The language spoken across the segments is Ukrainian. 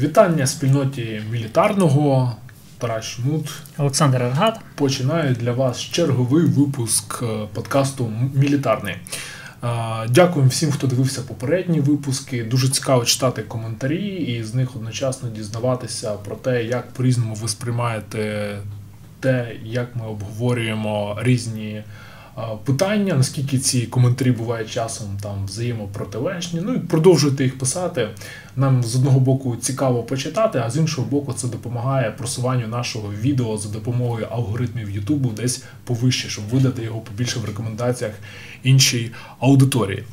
Вітання спільноті мілітарного. Тарас. Олександр Аргат. Починаю для вас черговий випуск е, подкасту Мілітарний. Е, дякуємо всім, хто дивився попередні випуски. Дуже цікаво читати коментарі і з них одночасно дізнаватися про те, як по-різному ви сприймаєте те, як ми обговорюємо різні питання, наскільки ці коментарі бувають часом там взаємопротилежні. Ну і продовжуйте їх писати. Нам з одного боку цікаво почитати, а з іншого боку, це допомагає просуванню нашого відео за допомогою алгоритмів Ютубу десь повище, щоб видати його побільше в рекомендаціях іншій аудиторії.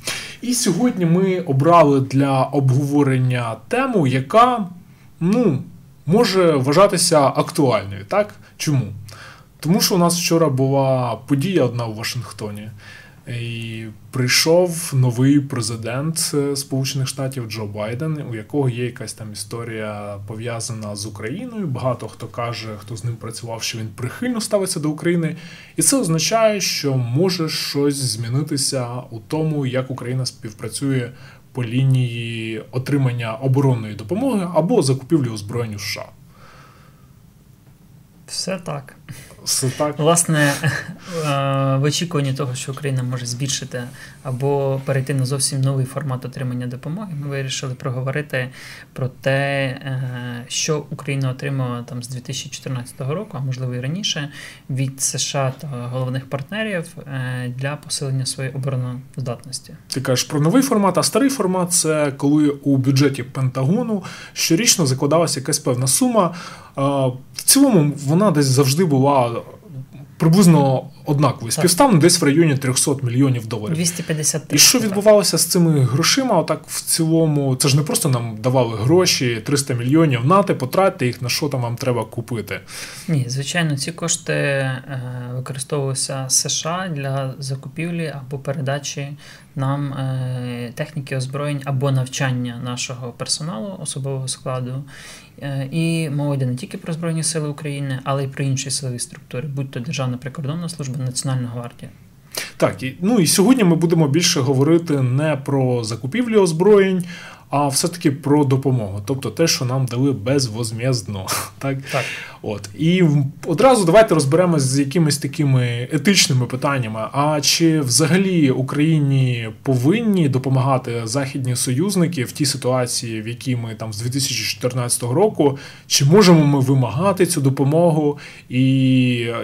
І сьогодні ми обрали для обговорення тему, яка ну, може вважатися актуальною. Так? Чому? Тому що у нас вчора була подія одна в Вашингтоні, і прийшов новий президент е, Сполучених Штатів Джо Байден, у якого є якась там історія пов'язана з Україною. Багато хто каже, хто з ним працював, що він прихильно ставиться до України, і це означає, що може щось змінитися у тому, як Україна співпрацює по лінії отримання оборонної допомоги або закупівлі озброєнь у США. Все так. Все так. Власне, е, в очікуванні того, що Україна може збільшити або перейти на зовсім новий формат отримання допомоги, ми вирішили проговорити про те, е, що Україна отримала там з 2014 року, а можливо і раніше, від США та головних партнерів е, для посилення своєї обороноздатності. Ти кажеш про новий формат, а старий формат це коли у бюджеті Пентагону щорічно закладалася якась певна сума. Цілому вона десь завжди була приблизно однаковий. Співставно десь в районі 300 мільйонів доларів. 250 І що відбувалося з цими грошима? Отак в цілому, це ж не просто нам давали гроші, 300 мільйонів, нате, потратьте їх, на що там вам треба купити. Ні, звичайно, ці кошти е, використовувалися США для закупівлі або передачі нам е, техніки озброєнь або навчання нашого персоналу, особового складу. Е, і мова йде не тільки про Збройні Сили України, але й про інші силові структури, будь то Державна прикордонна служба, Національна гвардія. Так, і, ну і сьогодні ми будемо більше говорити не про закупівлі озброєнь, а все-таки про допомогу, тобто те, що нам дали безвозм'язно. Так? Так. От. І одразу давайте розберемось з якимись такими етичними питаннями. А чи взагалі Україні повинні допомагати західні союзники в тій ситуації, в якій ми там з 2014 року, чи можемо ми вимагати цю допомогу, і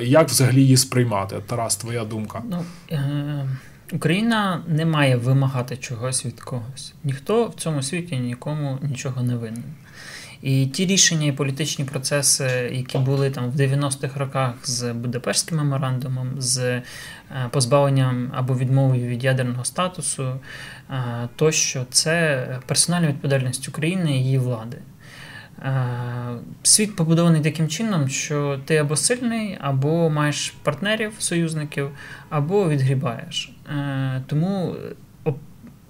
як взагалі її сприймати? Тарас, твоя думка? Ну, е- Україна не має вимагати чогось від когось. Ніхто в цьому світі нікому нічого не винен. І ті рішення і політичні процеси, які були там в 90-х роках з Будапештським меморандумом, з е, позбавленням або відмовою від ядерного статусу, е, тощо це персональна відповідальність України і її влади. Е, світ побудований таким чином, що ти або сильний, або маєш партнерів, союзників, або відгрібаєш. Е, тому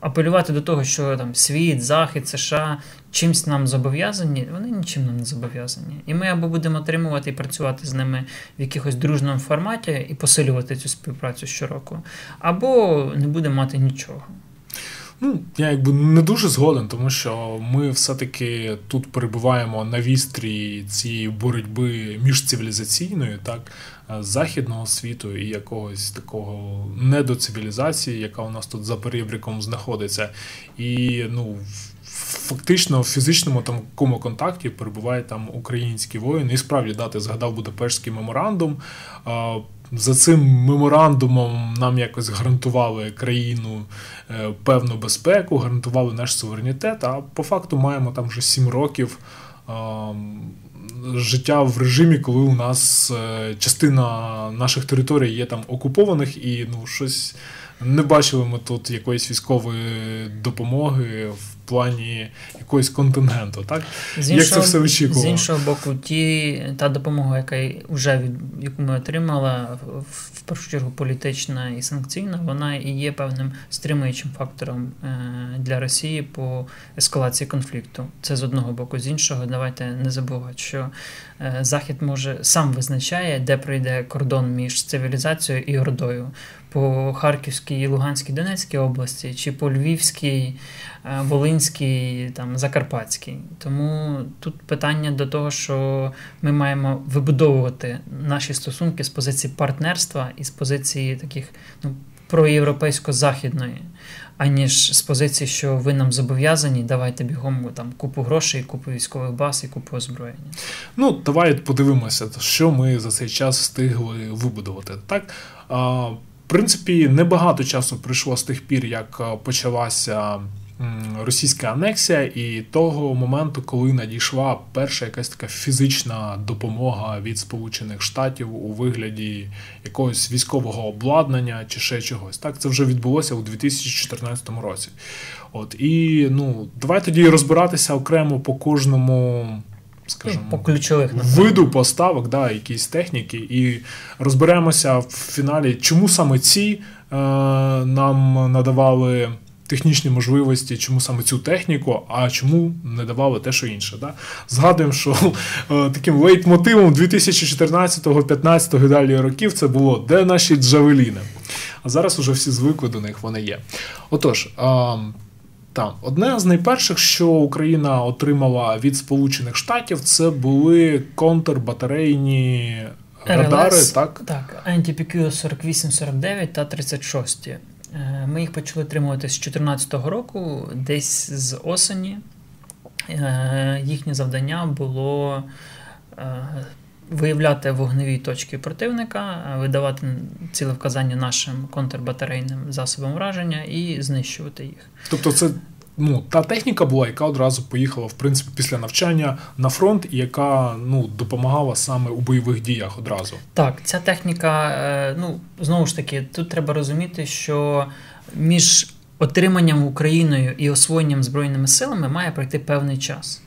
апелювати до того, що там світ, Захід, США чимсь нам зобов'язані, вони нічим нам не зобов'язані. І ми або будемо отримувати і працювати з ними в якихось дружному форматі і посилювати цю співпрацю щороку, або не будемо мати нічого. Ну, я якби не дуже згоден, тому що ми все-таки тут перебуваємо на вістрі цієї боротьби міжцивілізаційної, так, західного світу і якогось такого недоцивілізації, яка у нас тут за перебріком знаходиться. І ну, фактично в фізичному такому контакті перебуває там українські воїни. І справді дати згадав Будапештський меморандум. За цим меморандумом нам якось гарантували країну е, певну безпеку, гарантували наш суверенітет. А по факту маємо там вже сім років життя в режимі, коли у нас е, частина наших територій є там окупованих, і ну щось не бачили ми тут якоїсь військової допомоги в плані якогось контингенту. Так з іншого, Як це все очікувало? З іншого боку, ті та допомога, яка вже від яку ми отримали, в першу чергу політична і санкційна, вона і є певним стримуючим фактором е, для Росії по ескалації конфлікту. Це з одного боку, з іншого, давайте не забувати, що е, Захід може сам визначає, де пройде кордон між цивілізацією і ордою. По Харківській, Луганській, Донецькій області, чи по Львівській, е, Волинській. там закарпатський. Тому тут питання до того, що ми маємо вибудовувати наші стосунки з позиції партнерства і з позиції таких ну, проєвропейсько-західної, аніж з позиції, що ви нам зобов'язані, давайте бігом там купу грошей, купу військових баз і купу озброєння. Ну, давай подивимося, що ми за цей час встигли вибудувати. Так, в принципі, небагато часу пройшло з тих пір, як почалася російська анексія, і того моменту, коли надійшла перша якась така фізична допомога від Сполучених Штатів у вигляді якогось військового обладнання чи ще чогось. Так, це вже відбулося у 2014 році. От і ну, давай тоді розбиратися окремо по кожному. Скажімо, по ключових виду поставок, да, якісь техніки, і розберемося в фіналі, чому саме ці е, нам надавали технічні можливості, чому саме цю техніку, а чому не давали те, що інше. Да? Згадуємо, що е, таким лейтмотивом 2014-15 і далі років це було де наші джавеліни. А зараз уже всі звикли до них, вони є. Отож. Е, там одне з найперших, що Україна отримала від Сполучених Штатів, це були контрбатарейні радари. Так, так, NTPQ 4849 та 36. Е, ми їх почали отримувати з 2014 року, десь з осені. Е, їхнє завдання було е, виявляти вогневі точки противника, видавати цілевказання нашим контрбатарейним засобам враження і знищувати їх. Тобто, це ну, та техніка була, яка одразу поїхала в принципі після навчання на фронт, і яка ну допомагала саме у бойових діях одразу. Так, ця техніка, е, ну знову ж таки, тут треба розуміти, що між отриманням Україною і освоєнням збройними силами має пройти певний час.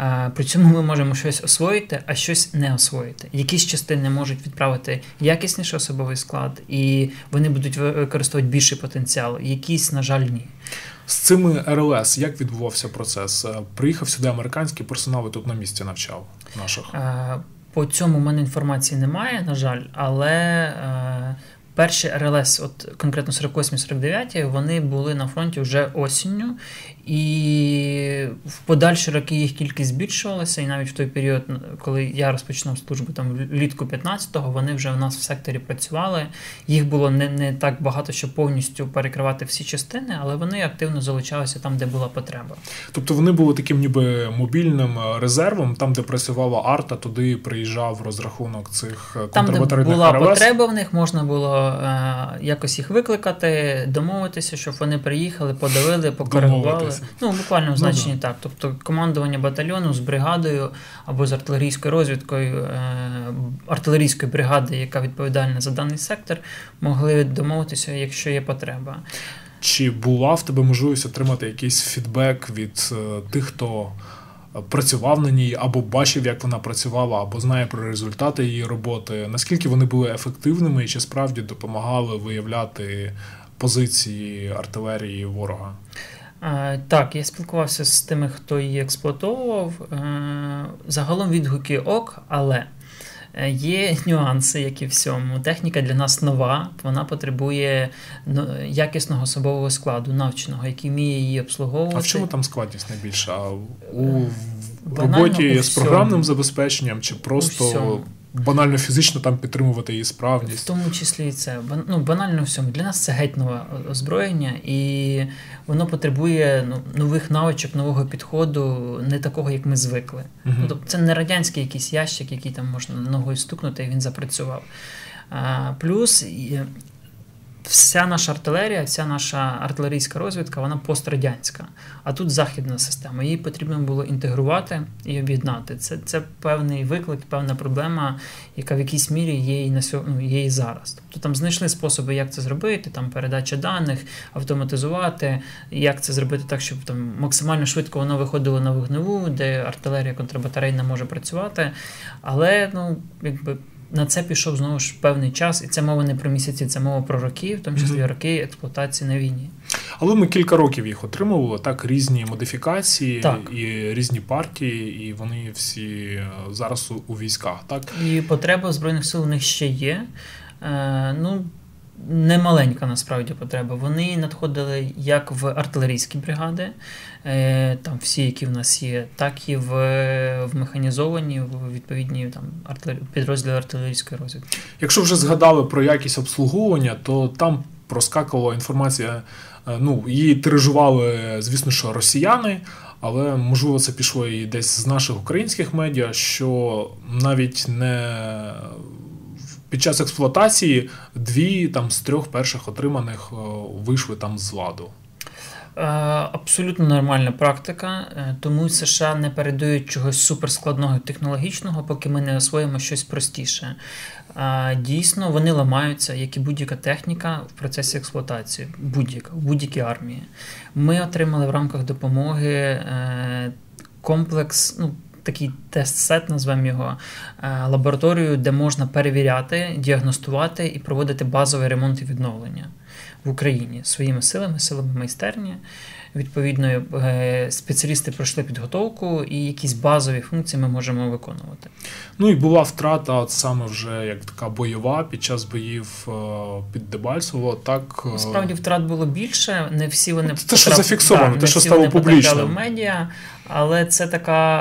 Е, при цьому ми можемо щось освоїти, а щось не освоїти. Якісь частини можуть відправити якісніший особовий склад, і вони будуть використовувати більший потенціал, якісь, на жаль, ні. З цими РЛС як відбувався процес? Е, приїхав сюди американський персонал і тут на місці навчав наших. Е, по цьому в мене інформації немає, на жаль, але Перші РЛС, от конкретно 48-49, вони були на фронті вже осінню, і в подальші роки їх кількість збільшувалася. І навіть в той період, коли я розпочинав службу там влітку 15-го, вони вже в нас в секторі працювали. Їх було не не так багато, щоб повністю перекривати всі частини, але вони активно залучалися там, де була потреба. Тобто вони були таким, ніби мобільним резервом, там, де працювала арта, туди приїжджав розрахунок цих Там, де була РЛС. потреба в них, можна було е, якось їх викликати, домовитися, щоб вони приїхали, подавили, покоригували. Ну, в буквальному значенні ну, так. Тобто командування батальйону з бригадою або з артилерійською розвідкою е, артилерійської бригади, яка відповідальна за даний сектор, могли домовитися, якщо є потреба. Чи була в тебе можливість отримати якийсь фідбек від е, тих, хто працював на ній, або бачив, як вона працювала, або знає про результати її роботи? Наскільки вони були ефективними і чи справді допомагали виявляти позиції артилерії ворога? Так, я спілкувався з тими, хто її експлуатовував. Е, загалом відгуки ок, але е, є нюанси, як і всьому. Техніка для нас нова, вона потребує ну, якісного особового складу, навченого, який вміє її обслуговувати. А в чому там складність найбільша? У е, роботі з програмним забезпеченням чи просто банально фізично там підтримувати її справність. В тому числі і це ну, банально всьому. Для нас це геть нове озброєння, і воно потребує ну, нових навичок, нового підходу, не такого, як ми звикли. uh Ну, тобто Це не радянський якийсь ящик, який там можна ногою стукнути, і він запрацював. А, Плюс вся наша артилерія, вся наша артилерійська розвідка, вона пострадянська. А тут західна система. Її потрібно було інтегрувати і об'єднати. Це це певний виклик, певна проблема, яка в якійсь мірі є і на ну, є і зараз. Тобто там знайшли способи, як це зробити, там передача даних, автоматизувати, як це зробити так, щоб там максимально швидко воно виходило на вогневу, де артилерія контрбатарейна може працювати. Але ну, якби на це пішов знову ж певний час, і це мова не про місяці, це мова про роки, в тому числі mm-hmm. роки експлуатації на війні. Але ми кілька років їх отримували, так, різні модифікації так. і різні партії, і вони всі е, зараз у, у військах. так? І потреба Збройних сил у них ще є. Е, ну, немаленька насправді потреба. Вони надходили як в артилерійські бригади, е, там всі, які в нас є, так і в в механізовані, в відповідні там підрозділи артилерійської розвідки. Якщо вже згадали про якість обслуговування, то там проскакувала інформація. Е, ну, її тиражували, звісно, що росіяни. Але можливо це пішло і десь з наших українських медіа, що навіть не під час експлуатації дві там з трьох перших отриманих е, вийшли там з ладу. Е, абсолютно нормальна практика, е, тому США не передають чогось суперскладного технологічного, поки ми не освоїмо щось простіше. Дійсно, вони ламаються, як і будь-яка техніка в процесі експлуатації, будь-яка в будь-якій армії. Ми отримали в рамках допомоги комплекс. ну, такий тест-сет, назвемо його е, лабораторію, де можна перевіряти, діагностувати і проводити базовий ремонт і відновлення в Україні своїми силами, силами майстерні. Відповідно, е, спеціалісти пройшли підготовку, і якісь базові функції ми можемо виконувати. Ну і була втрата, от саме вже як така бойова під час боїв е, під Дебальцево. Так справді втрат було більше. Не всі вони те, що зафіксовано, те, що стало публічним. в медіа. Але це така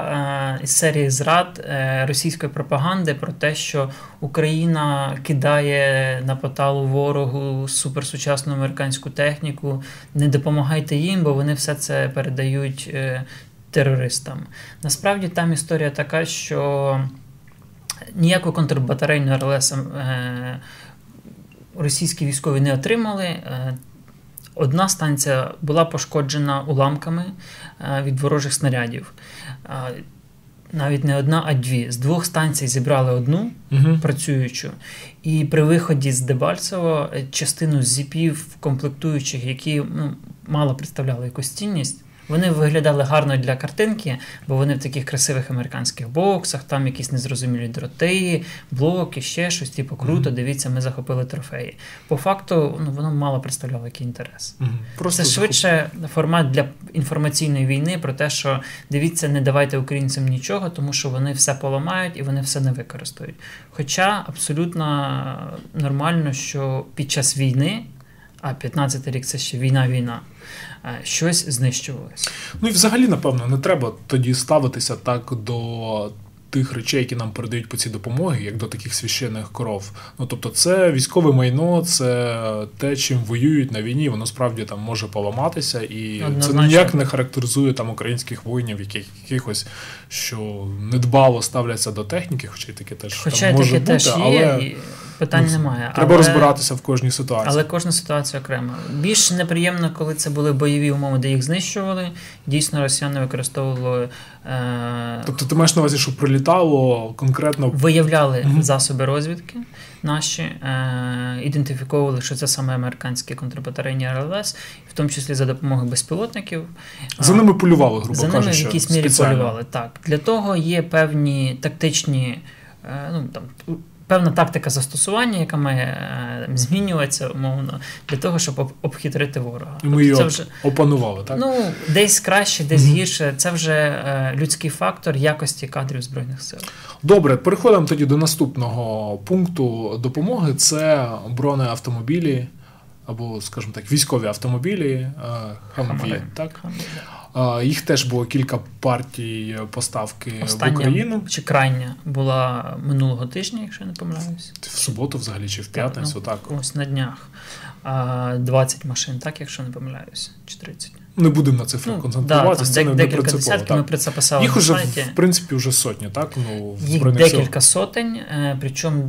е, серія зрад е, російської пропаганди про те, що Україна кидає на поталу ворогу суперсучасну американську техніку. Не допомагайте їм, бо вони все це передають е, терористам. Насправді там історія така, що ніякої контрбатарейної РЛС російські військові не отримали. Одна станція була пошкоджена уламками е, від ворожих снарядів. Е, навіть не одна, а дві. З двох станцій зібрали одну угу. працюючу, і при виході з Дебальцево е, частину зіпів комплектуючих, які ну, мало представляли якусь цінність, вони виглядали гарно для картинки, бо вони в таких красивих американських боксах, там якісь незрозумілі дроти, блоки, ще щось, типу круто. Mm-hmm. Дивіться, ми захопили трофеї. По факту, ну воно мало представляло який інтерес. Mm-hmm. Просто Це швидше формат для інформаційної війни про те, що дивіться, не давайте українцям нічого, тому що вони все поламають і вони все не використають. Хоча абсолютно нормально, що під час війни. А 15 рік це ще війна-війна. Е, щось знищувалось. Ну і взагалі, напевно, не треба тоді ставитися так до тих речей, які нам передають по цій допомоги, як до таких священних коров. Ну тобто, це військове майно, це те, чим воюють на війні. Воно справді там може поламатися, і Однозначно. це ніяк не характеризує там українських воїнів, яких якихось що недбало ставляться до техніки, хоча й таке теж хоча там може бути, теж є, але. Питань ну, немає. Треба але, розбиратися в кожній ситуації. Але кожна ситуація окрема. Більш неприємно, коли це були бойові умови, де їх знищували. Дійсно, росіяни використовували. Е... Тобто, ти маєш на увазі, що прилітало конкретно. Виявляли mm засоби розвідки наші, е... ідентифіковували, що це саме американські контрбатарейні РЛС, в тому числі за допомогою безпілотників. За ними полювали, грубо за кажучи. За ними в якійсь мірі полювали. Так. Для того є певні тактичні. Е, ну, там, певна тактика застосування, яка має е, змінюватися умовно для того, щоб обхитрити ворога. Ми тобто це вже опанували, так? Ну, десь краще, десь mm-hmm. гірше. Це вже е, людський фактор якості кадрів збройних сил. Добре, переходимо тоді до наступного пункту допомоги: це бронеавтомобілі. Або, скажімо так, військові автомобілі Хамві, так? Хамві, їх теж було кілька партій поставки Остання, в Україну. Чи крайня була минулого тижня, якщо я не помиляюсь. В суботу, взагалі, чи в п'ятницю, так. Ну, так. Ось на днях. 20 машин, так, якщо не помиляюсь, чи 30. Не будемо на цифрах ну, концентруватися, да, це не декілька десятків, ми про це писали. Їх уже, в принципі, вже сотні, так? Ну, Їх декілька сотень, е, причому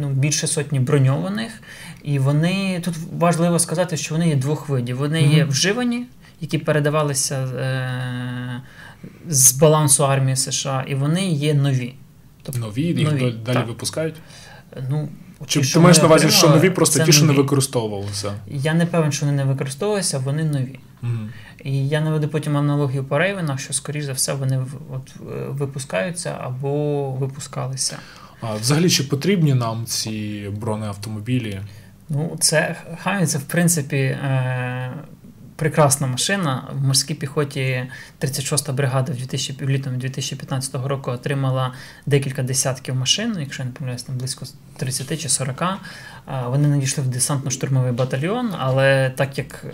ну, більше сотні броньованих. І вони тут важливо сказати, що вони є двох видів. Вони mm-hmm. є вживані які передавалися е, з балансу армії США, і вони є нові. Тобто, Нові, їх нові, далі так. випускають? Ну, Чи ти маєш на увазі, що нові просто ті, що не використовувалися? Я не певен, що вони не використовувалися, вони нові. Угу. І я наведу потім аналогію по рейвенах, що, скоріш за все, вони от, е, випускаються або випускалися. А взагалі, чи потрібні нам ці бронеавтомобілі? Ну, це Хамі, це в принципі. Е- прекрасна машина. В морській піхоті 36-та бригада в 2000, літом 2015 року отримала декілька десятків машин, якщо я не помиляюсь, там близько 30 чи 40. Вони надійшли в десантно-штурмовий батальйон, але так як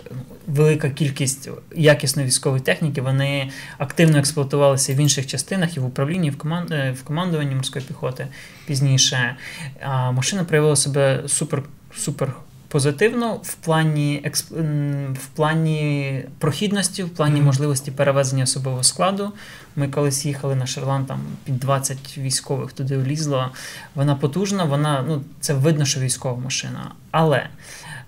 велика кількість якісної військової техніки, вони активно експлуатувалися в інших частинах і в управлінні, і в, команд... Е, в командуванні морської піхоти пізніше. А машина проявила себе супер супер позитивно в плані в плані прохідності, в плані mm-hmm. можливості перевезення особового складу. Ми колись їхали на Шерлан, там під 20 військових туди влізло. Вона потужна, вона ну це видно, що військова машина. Але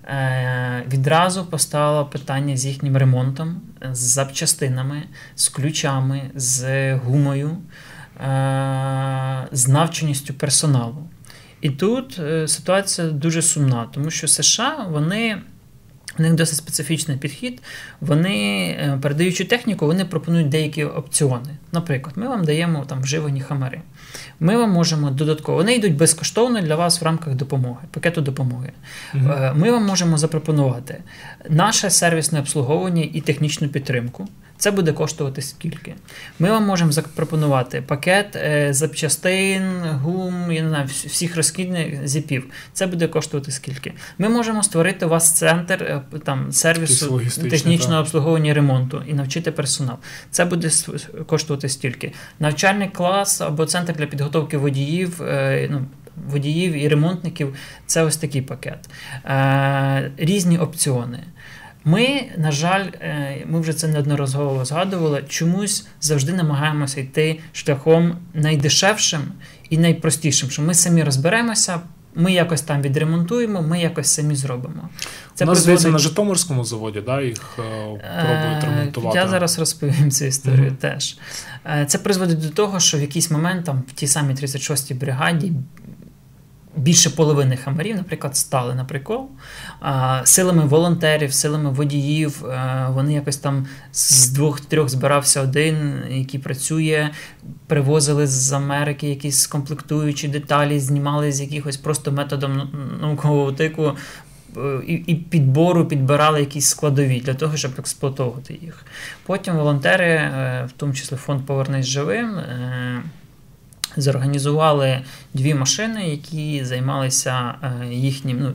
е, відразу постало питання з їхнім ремонтом, з запчастинами, з ключами, з гумою, е, з навченістю персоналу. І тут е, ситуація дуже сумна, тому що США вони. У них досить специфічний підхід. Вони, е, передаючи техніку, вони пропонують деякі опціони. Наприклад, ми вам даємо там вживані хамери. Ми вам можемо додатково. Вони йдуть безкоштовно для вас в рамках допомоги, пакету допомоги. Угу. Ми вам можемо запропонувати наше сервісне обслуговування і технічну підтримку. Це буде коштувати скільки. Ми вам можемо запропонувати пакет е, запчастин, гум, я не знаю, всіх розхідних зіпів. Це буде коштувати скільки. Ми можемо створити у вас центр е, там, сервісу технічного обслуговування і ремонту і навчити персонал. Це буде коштувати стільки. Навчальний клас або центр для підготовки водіїв. Е, ну, Водіїв і ремонтників це ось такий пакет. Різні опціони. Ми, на жаль, е, ми вже це неодноразово згадували, чомусь завжди намагаємося йти шляхом найдешевшим і найпростішим, що ми самі розберемося. Ми якось там відремонтуємо, ми якось самі зробимо. Це У нас, здається, на Житомирському заводі, да, їх е, пробують е, ремонтувати. Я зараз розповім цю історію mm-hmm. теж. Це призводить до того, що в якийсь момент там в тій самій 36-й бригаді більше половини хамарів, наприклад, стали на прикол. Силами волонтерів, силами водіїв. Е, вони якось там з двох-трьох збирався один, який працює, привозили з Америки якісь комплектуючі деталі, знімали з якихось просто методом наукового тику. Е, і і підбору підбирали якісь складові для того, щоб експлуатовувати їх. Потім волонтери, е, в тому числі фонд Повернись живим зорганізували дві машини, які займалися їхнім. ну,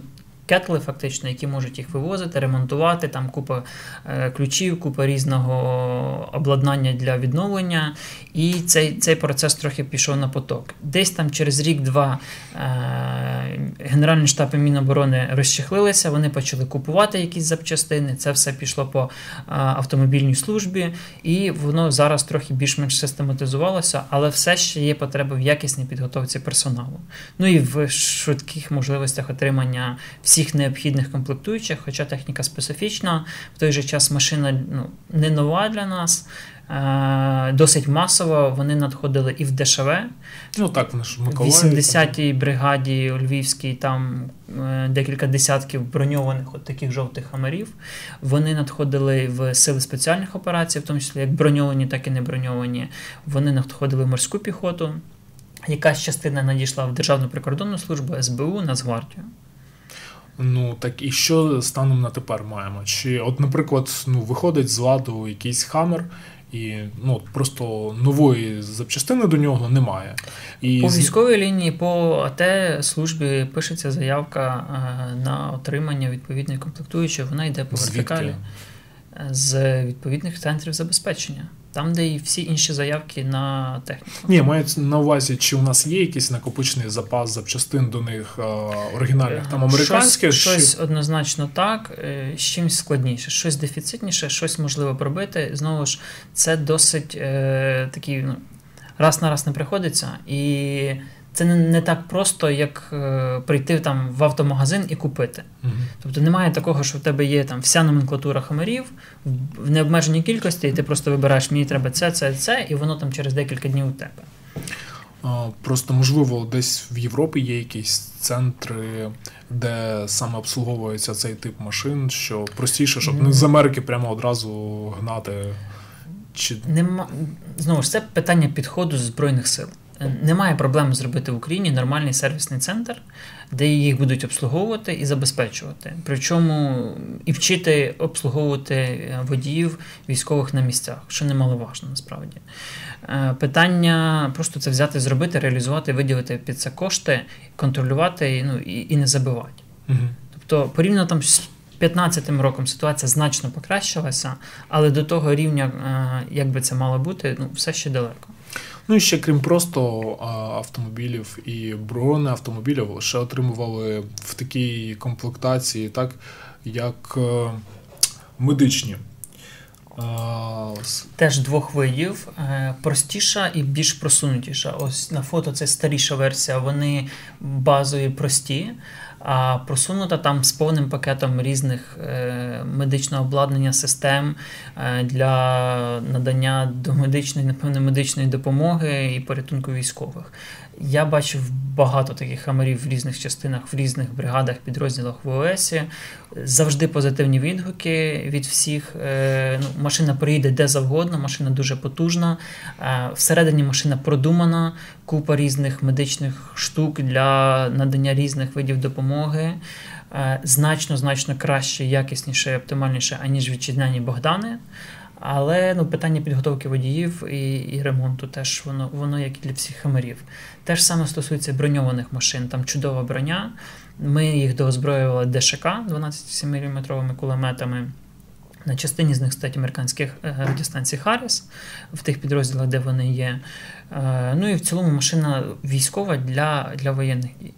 Кетли, фактично, які можуть їх вивозити, ремонтувати, там купа е, ключів, купа різного обладнання для відновлення. І цей цей процес трохи пішов на поток. Десь там через рік-два е, Генеральний штаб і Міноборони розчехлилися, вони почали купувати якісь запчастини. Це все пішло по е, автомобільній службі, і воно зараз трохи більш-менш систематизувалося, але все ще є потреба в якісній підготовці персоналу. Ну і в швидких можливостях отримання всіх необхідних комплектуючих, хоча техніка специфічна, в той же час машина ну, не нова для нас. Е, досить масово вони надходили і в ДШВ. Ну так, в 80-й бригаді у Львівській там е, декілька десятків броньованих от таких жовтих хамерів. Вони надходили в сили спеціальних операцій, в тому числі як броньовані, так і не броньовані. Вони надходили в морську піхоту. Якась частина надійшла в Державну прикордонну службу, СБУ, Нацгвардію. Ну так і що станом на тепер маємо? Чи, от, наприклад, ну, виходить з ладу якийсь хамер, і ну просто нової запчастини до нього немає. І По військовій лінії, по АТ службі пишеться заявка е, на отримання відповідної комплектуючої, вона йде по вертикалі з відповідних центрів забезпечення. Там, де і всі інші заявки на техніку. Ні, мають на увазі, чи у нас є якийсь накопичений запас запчастин до них е, оригінальних там американських? Щось, щось однозначно так, е, з чимось складніше, щось дефіцитніше, щось можливо пробити. Знову ж, це досить е, такий ну, раз на раз не приходиться. І це не, не так просто, як е, прийти там в автомагазин і купити. Угу. Тобто немає такого, що в тебе є там вся номенклатура хамерів в необмеженій кількості, і ти просто вибираєш, мені треба це, це, це, і воно там через декілька днів у тебе. Просто, можливо, десь в Європі є якісь центри, де саме обслуговується цей тип машин, що простіше, щоб не з Америки прямо одразу гнати. Чи... Нема... Знову ж це питання підходу Збройних сил. Немає проблеми зробити в Україні нормальний сервісний центр, де їх будуть обслуговувати і забезпечувати. Причому і вчити обслуговувати е, водіїв військових на місцях, що немаловажно насправді. Е, питання просто це взяти, зробити, реалізувати, виділити під це кошти, контролювати ну, і, і не забивати. Угу. Тобто, порівняно там з 15 роком ситуація значно покращилася, але до того рівня, е, як би це мало бути, ну все ще далеко. Ну і ще крім просто автомобілів і бронеавтомобілів, лише отримували в такій комплектації, так як е, медичні. Теж двох видів. Е, простіша і більш просунутіша. Ось на фото це старіша версія, вони базові прості. А просунута там з повним пакетом різних е, медичного обладнання систем е, для надання до медичної, напевно, медичної допомоги і порятунку військових. Я бачив багато таких хамерів в різних частинах, в різних бригадах, підрозділах в ОС. Завжди позитивні відгуки від всіх. Е, ну, Машина приїде де завгодно, машина дуже потужна. Е, всередині машина продумана, купа різних медичних штук для надання різних видів допомоги. Е, значно, значно краще, якісніше, оптимальніше, аніж вітчизняні Богдани. Але ну, питання підготовки водіїв і і ремонту теж воно воно як і для всіх хамерів. Те ж саме стосується броньованих машин, там чудова броня. Ми їх доозброювали ДШК 12-мм кулеметами. На частині з них стоять американські е, радіостанції Харріс в тих підрозділах, де вони є. Е, ну і в цілому машина військова для для воєнних дій.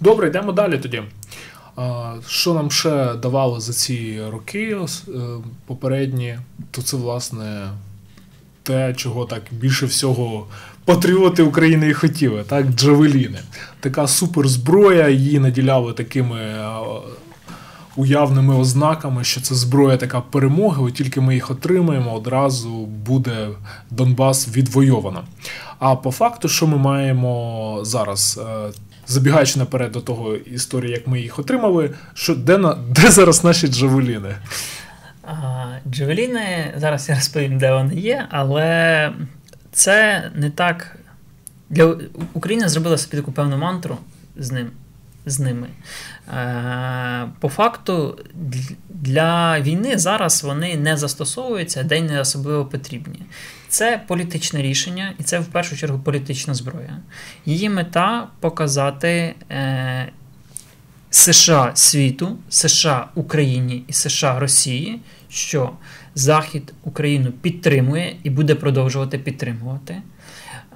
Добре, йдемо далі тоді. Що нам ще давало за ці роки е, попередні, то це, власне, те, чого так більше всього патріоти України і хотіли, так, Джавеліни. Така суперзброя, її наділяли такими е, уявними ознаками, що це зброя така перемоги, от тільки ми їх отримаємо, одразу буде Донбас відвойовано. А по факту, що ми маємо зараз? Забігаючи наперед до того історії, як ми їх отримали, що де на де зараз наші джавеліни? Джавеліни, зараз я розповім, де вони є, але це не так. Для Україна зробила собі таку певну мантру з ним. З ними. Е, по факту, для війни зараз вони не застосовуються, де не особливо потрібні. Це політичне рішення, і це в першу чергу політична зброя. Її мета показати е, США світу, США Україні і США Росії, що Захід Україну підтримує і буде продовжувати підтримувати.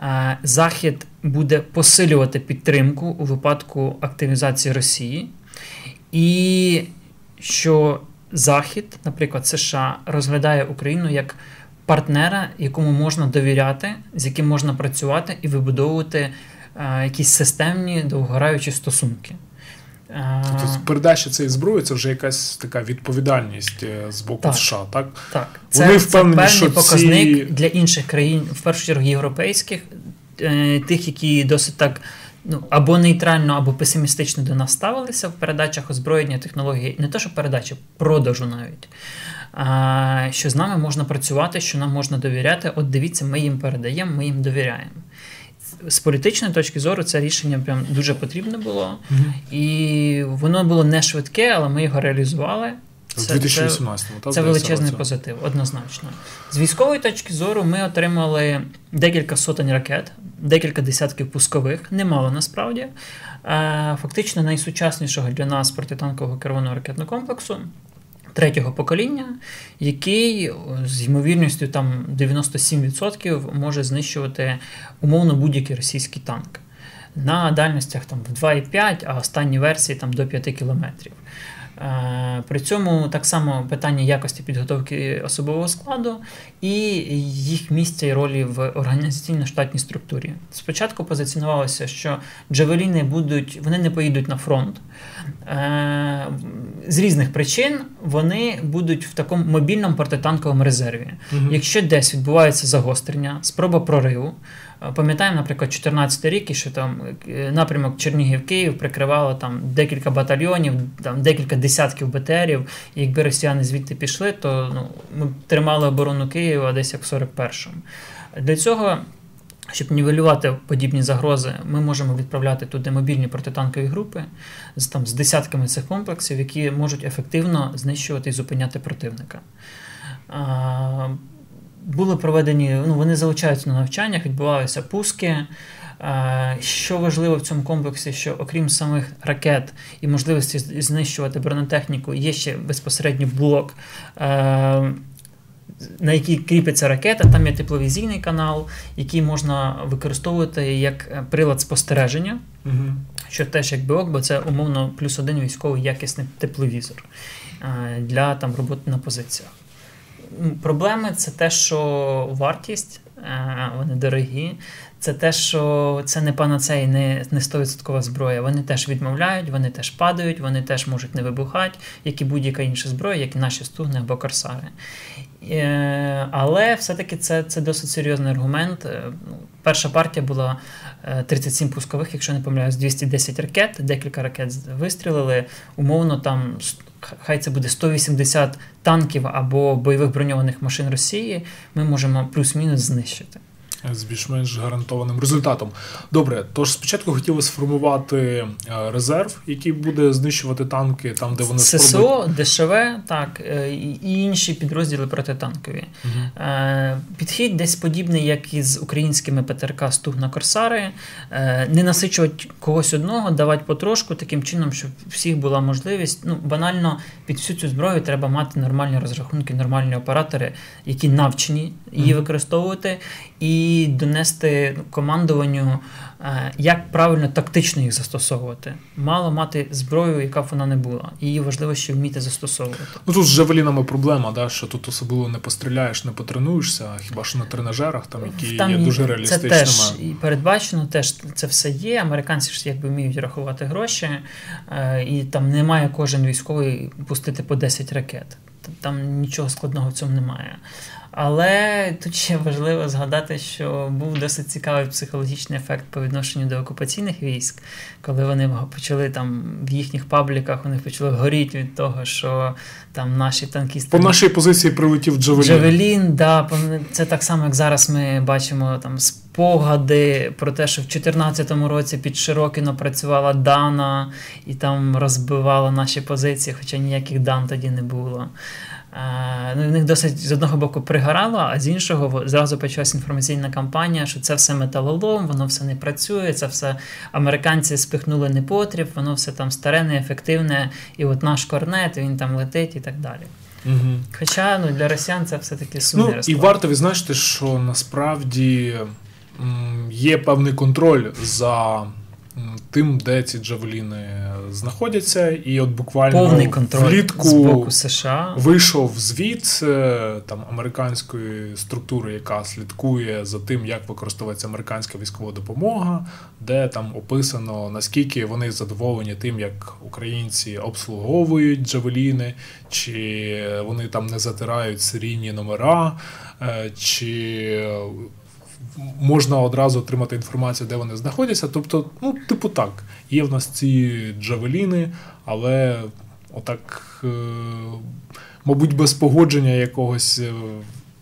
Е, Захід буде посилювати підтримку у випадку активізації Росії, і що Захід, наприклад, США, розглядає Україну як партнера, якому можна довіряти, з яким можна працювати і вибудовувати е, якісь системні довгораючі стосунки. Е, тобто передача цієї зброї це вже якась така відповідальність е, з боку так, США, так? Так. Це, Вони впевнені, це певний що показник ці... для інших країн, в першу чергу європейських, тих, які досить так ну, або нейтрально, або песимістично до нас ставилися в передачах озброєння технології, не то, що передачі, продажу навіть А, що з нами можна працювати, що нам можна довіряти. От дивіться, ми їм передаємо, ми їм довіряємо. З політичної точки зору це рішення прям дуже потрібне було, і воно було не швидке, але ми його реалізували. Це, 2018-му, це, це величезний позитив, однозначно. З військової точки зору ми отримали декілька сотень ракет, декілька десятків пускових, немало насправді. Фактично найсучаснішого для нас протитанкового керованого ракетного комплексу третього покоління, який з ймовірністю там 97% може знищувати умовно будь-який російський танк. На дальностях там в 2,5, а останні версії там до 5 кілометрів. Е, при цьому так само питання якості підготовки особового складу і їх місця і ролі в організаційно-штатній структурі. Спочатку позиціонувалося, що джавеліни будуть, вони не поїдуть на фронт. Е, з різних причин вони будуть в такому мобільному протитанковому резерві. Угу. Якщо десь відбувається загострення, спроба прориву. Пам'ятаємо, наприклад, 14 рік, що там е, напрямок Чернігів-Київ прикривало там декілька батальйонів, там декілька десятків БТРів. І якби росіяни звідти пішли, то ну, ми тримали оборону Києва десь як в 41-му. Для цього Щоб нівелювати подібні загрози, ми можемо відправляти туди мобільні протитанкові групи з там з десятками цих комплексів, які можуть ефективно знищувати і зупиняти противника. А, були проведені, ну вони залучаються на навчаннях, відбувалися пуски. Що важливо в цьому комплексі, що окрім самих ракет і можливості знищувати бронетехніку, є ще безпосередньо блок на якій кріпиться ракета, там є тепловізійний канал, який можна використовувати як е, прилад спостереження, угу. що теж як ок, бо це умовно плюс один військовий якісний тепловізор е, для там роботи на позиціях. Проблеми це те, що вартість, е, вони дорогі. Це те, що це не панацей, не не 100% зброя. Вони теж відмовляють, вони теж падають, вони теж можуть не вибухати, як і будь-яка інша зброя, як і наші стугни або корсари. Е, але все-таки це це досить серйозний аргумент. Е, ну, перша партія була 37 е, пускових, якщо не помиляюсь, 210 ракет, декілька ракет вистрілили. Умовно, там хай це буде 180 танків або бойових броньованих машин Росії. Ми можемо плюс-мінус знищити з більш-менш гарантованим результатом. Добре, тож спочатку хотіли сформувати е, резерв, який буде знищувати танки там, де вони ССО, спробують... ДШВ, так е, і інші підрозділи протитанкові. Угу. Підхід десь подібний, як і з українськими ПТРК Стугна Корсари, не насичувати когось одного, давати потрошку, таким чином, щоб всіх була можливість. Ну, банально під всю цю зброю треба мати нормальні розрахунки, нормальні оператори, які навчені її використовувати. І донести командуванню, е, як правильно тактично їх застосовувати. Мало мати зброю, яка б вона не була. Її важливо ще вміти застосовувати. Ну тут з Жавелінами проблема, да, що тут особливо не постріляєш, не потренуєшся, хіба що на тренажерах, там які там є дуже реалістичними. Це теж і передбачено, теж це все є. Американці ж якби вміють рахувати гроші, е, і там не має кожен військовий пустити по 10 ракет. Там нічого складного в цьому немає. Але тут ще важливо згадати, що був досить цікавий психологічний ефект по відношенню до окупаційних військ, коли вони почали там в їхніх пабліках вони почали горіти від того, що там наші танкісти. По нашій позиції прилетів Джавелін. Джавелін, да, це так само, як зараз ми бачимо там спогади про те, що в 2014 році під Широкіно працювала Дана і там розбивала наші позиції, хоча ніяких дан тоді не було. Ну, В них досить з одного боку пригорало, а з іншого зразу почалася інформаційна кампанія, що це все металолом, воно все не працює, це все американці спихнули непотріб, воно все там старе, неефективне, і от наш корнет, він там летить і так далі. Угу. Хоча ну, для росіян це все-таки сумний Ну, І варто відзначити, що насправді є певний контроль за тим, де ці джавеліни знаходяться, і от буквально Повний контроль влітку з боку США. вийшов звіт е, там американської структури, яка слідкує за тим, як використовується американська військова допомога, де там описано наскільки вони задоволені тим, як українці обслуговують джавеліни, чи вони там не затирають серійні номера, е, чи можна одразу отримати інформацію, де вони знаходяться. Тобто, ну, типу так, є в нас ці джавеліни, але отак, е, мабуть, без погодження якогось е,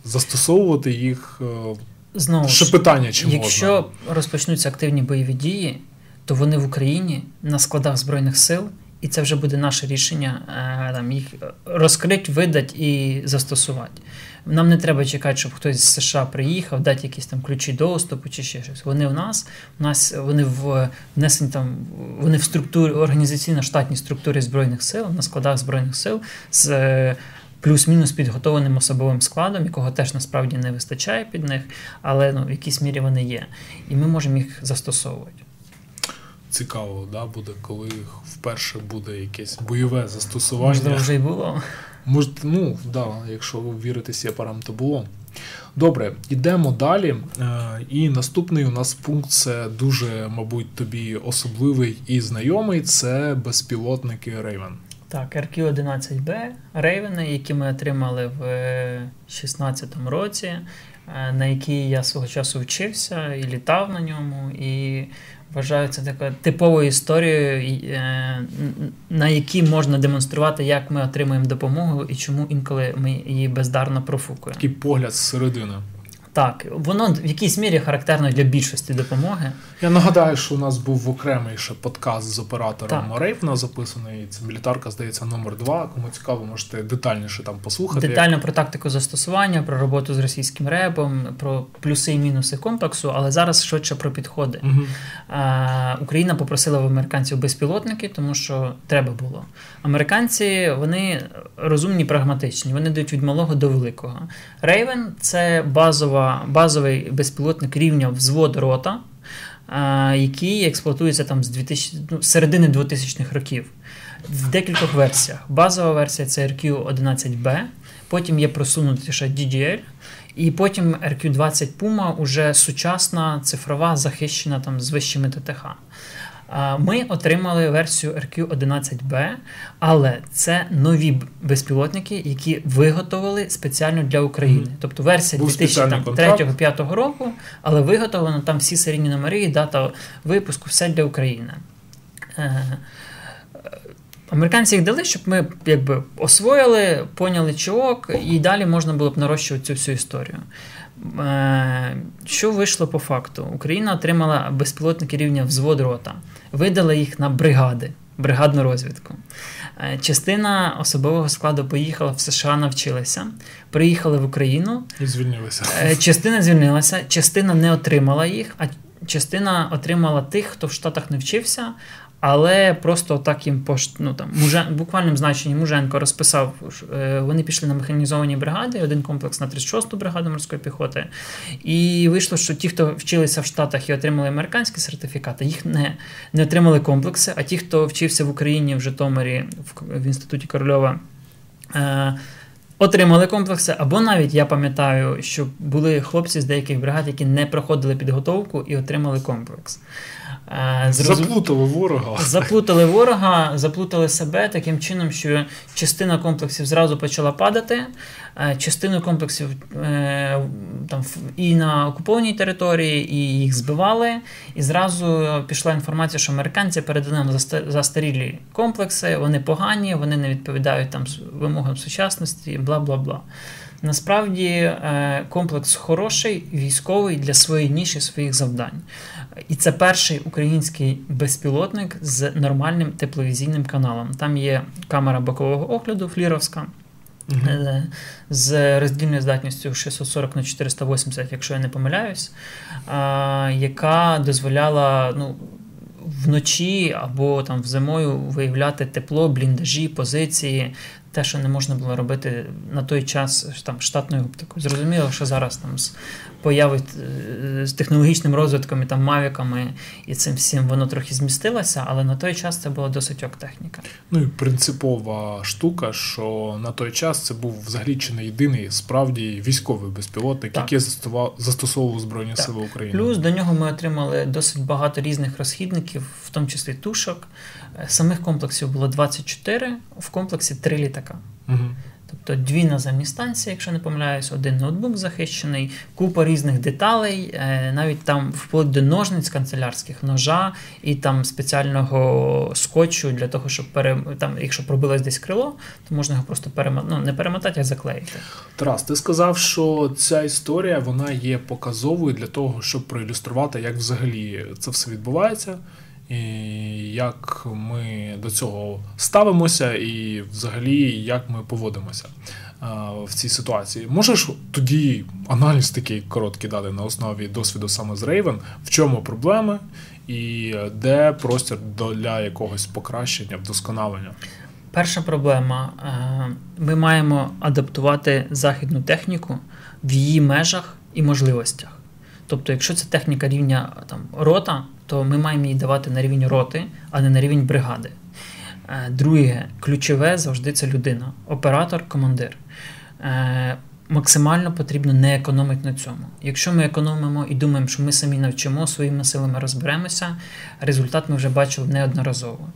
застосовувати їх. Е, Знову ще питання, чи якщо можна. розпочнуться активні бойові дії, то вони в Україні на складах збройних сил, і це вже буде наше рішення там їх розкрити, видати і застосувати. Нам не треба чекати, щоб хтось з США приїхав, дати якісь там ключі доступу чи ще щось. Вони в нас, у нас вони в внесені там, вони в структурі організаційно-штатній структурі Збройних сил, на складах Збройних сил з е, плюс-мінус підготовленим особовим складом, якого теж насправді не вистачає під них, але ну, в якійсь мірі вони є. І ми можемо їх застосовувати. Цікаво, да, буде, коли вперше буде якесь бойове застосування. Можливо, вже й було. Може, ну, да, якщо вірити сєпарам, то було. Добре, йдемо далі. Е, і наступний у нас пункт це дуже, мабуть, тобі особливий і знайомий це безпілотники Raven. Так, RQ-11B Raven, які ми отримали в 2016 році, е, на якій я свого часу вчився і літав на ньому. І Вважаю це такою типовою історією, е, на якій можна демонструвати, як ми отримуємо допомогу і чому інколи ми її бездарно профукуємо. Такий погляд середини. Так, воно в якійсь мірі характерно для більшості допомоги. Я нагадаю, що у нас був окремий ще подкаст з оператором Рейвна записаний. Це мілітарка, здається, номер два. Кому цікаво, можете детальніше там послухати. Детально як... про тактику застосування, про роботу з російським ребом, про плюси і мінуси комплексу, але зараз швидше про підходи. Угу. А, Україна попросила в американців безпілотники, тому що треба було. Американці вони розумні, прагматичні, вони дають від малого до великого. Рейвен це базова, базовий безпілотник рівня взвод рота, який експлуатується там з 2000, ну, середини 2000-х років. В декількох версіях. Базова версія це RQ11B, потім є просунутіша DDL, і потім RQ20 Puma уже сучасна, цифрова, захищена там з вищими ТТХ. Ми отримали версію RQ11B, але це нові безпілотники, які виготовили спеціально для України. Тобто версія 2003-2005 року, але виготовлено там всі серійні номери, дата випуску, все для України. Е, американці їх дали, щоб ми якби освоїли, поняли чого, і далі можна було б нарощувати цю всю історію. Е, що вийшло по факту? Україна отримала безпілотники рівня взвод рота, видала їх на бригади, бригадну розвідку. Е, частина особового складу поїхала в США, навчилася, приїхали в Україну і звільнилися. Е, частина звільнилася, частина не отримала їх, а частина отримала тих, хто в Штатах не вчився, але просто так їм пош... ну, там, мужен... в буквальному значенні Муженко розписав, е, вони пішли на механізовані бригади, один комплекс на 36-ту бригаду морської піхоти. І вийшло, що ті, хто вчилися в Штатах і отримали американські сертифікати, їх не не отримали комплекси. А ті, хто вчився в Україні в Житомирі в, в інституті Корольова. Е, Отримали комплекси, або навіть я пам'ятаю, що були хлопці з деяких бригад, які не проходили підготовку і отримали комплекс. Е, зрозум... Заплутали ворога. Заплутали ворога, заплутали себе таким чином, що частина комплексів зразу почала падати, е, частину комплексів е, там і на окупованій території, і їх збивали. І зразу пішла інформація, що американці передали нам застарілі комплекси, вони погані, вони не відповідають там вимогам сучасності, бла бла бла. Насправді комплекс хороший, військовий для своєї ніші, своїх завдань. І це перший український безпілотник з нормальним тепловізійним каналом. Там є камера бокового огляду фліровська. Uh-huh. З роздільною здатністю 640 на 480, якщо я не помиляюсь, яка дозволяла ну, вночі або там зимою виявляти тепло, бліндажі, позиції, те, що не можна було робити на той час там штатною оптикою. Зрозуміло, що зараз там з появи е, з технологічним розвитком і там мавіками і цим всім воно трохи змістилося, але на той час це була досить ок техніка. Ну і принципова штука, що на той час це був взагалі чи не єдиний справді військовий безпілотник, так. який застосовував Збройні так. Сили України. Плюс до нього ми отримали досить багато різних розхідників, в тому числі тушок. Е, самих комплексів було 24, в комплексі 3 літака. Угу. Тобто дві наземні станції, якщо не помиляюсь, один ноутбук захищений, купа різних деталей, е, навіть там вплоть до ножниць канцелярських, ножа і там спеціального скотчу для того, щоб пере, там, якщо пробилось десь крило, то можна його просто перемот... ну, не перемотати, а заклеїти. Тарас, ти сказав, що ця історія вона є показовою для того, щоб проілюструвати, як взагалі це все відбувається і як ми до цього ставимося, і взагалі як ми поводимося в цій ситуації. Можеш тоді аналіз такий короткий дати на основі досвіду саме з Raven, в чому проблеми і де простір для якогось покращення, вдосконалення? Перша проблема: е, ми маємо адаптувати західну техніку в її межах і можливостях. Тобто, якщо це техніка рівня там рота, то ми маємо її давати на рівень роти, а не на рівень бригади. Е, друге, ключове завжди це людина, оператор, командир. Е, максимально потрібно не економити на цьому. Якщо ми економимо і думаємо, що ми самі навчимо своїми силами розберемося, результат ми вже бачили неодноразово.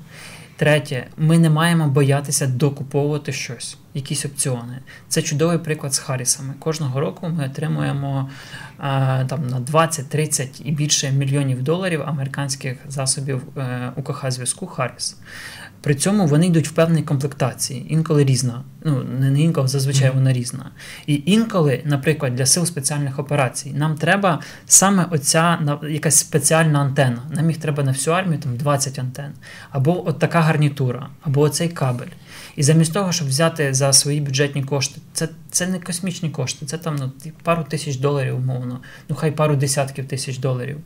Третє, ми не маємо боятися докуповувати щось. якісь опціони. Це чудовий приклад з Харрісами. Кожного року ми отримуємо а, там на 20, 30 і більше мільйонів доларів американських засобів е, УКХ зв'язку Харріс. При цьому вони йдуть в певній комплектації, інколи різна. Ну не інколи, зазвичай mm-hmm. вона різна. І інколи, наприклад, для сил спеціальних операцій нам треба саме оця якась спеціальна антенна. Нам їх треба на всю армію там 20 антен, або от така гарнітура, або оцей кабель. І замість того, щоб взяти за свої бюджетні кошти, це це не космічні кошти, це там ну, пару тисяч доларів, умовно, ну хай пару десятків тисяч доларів,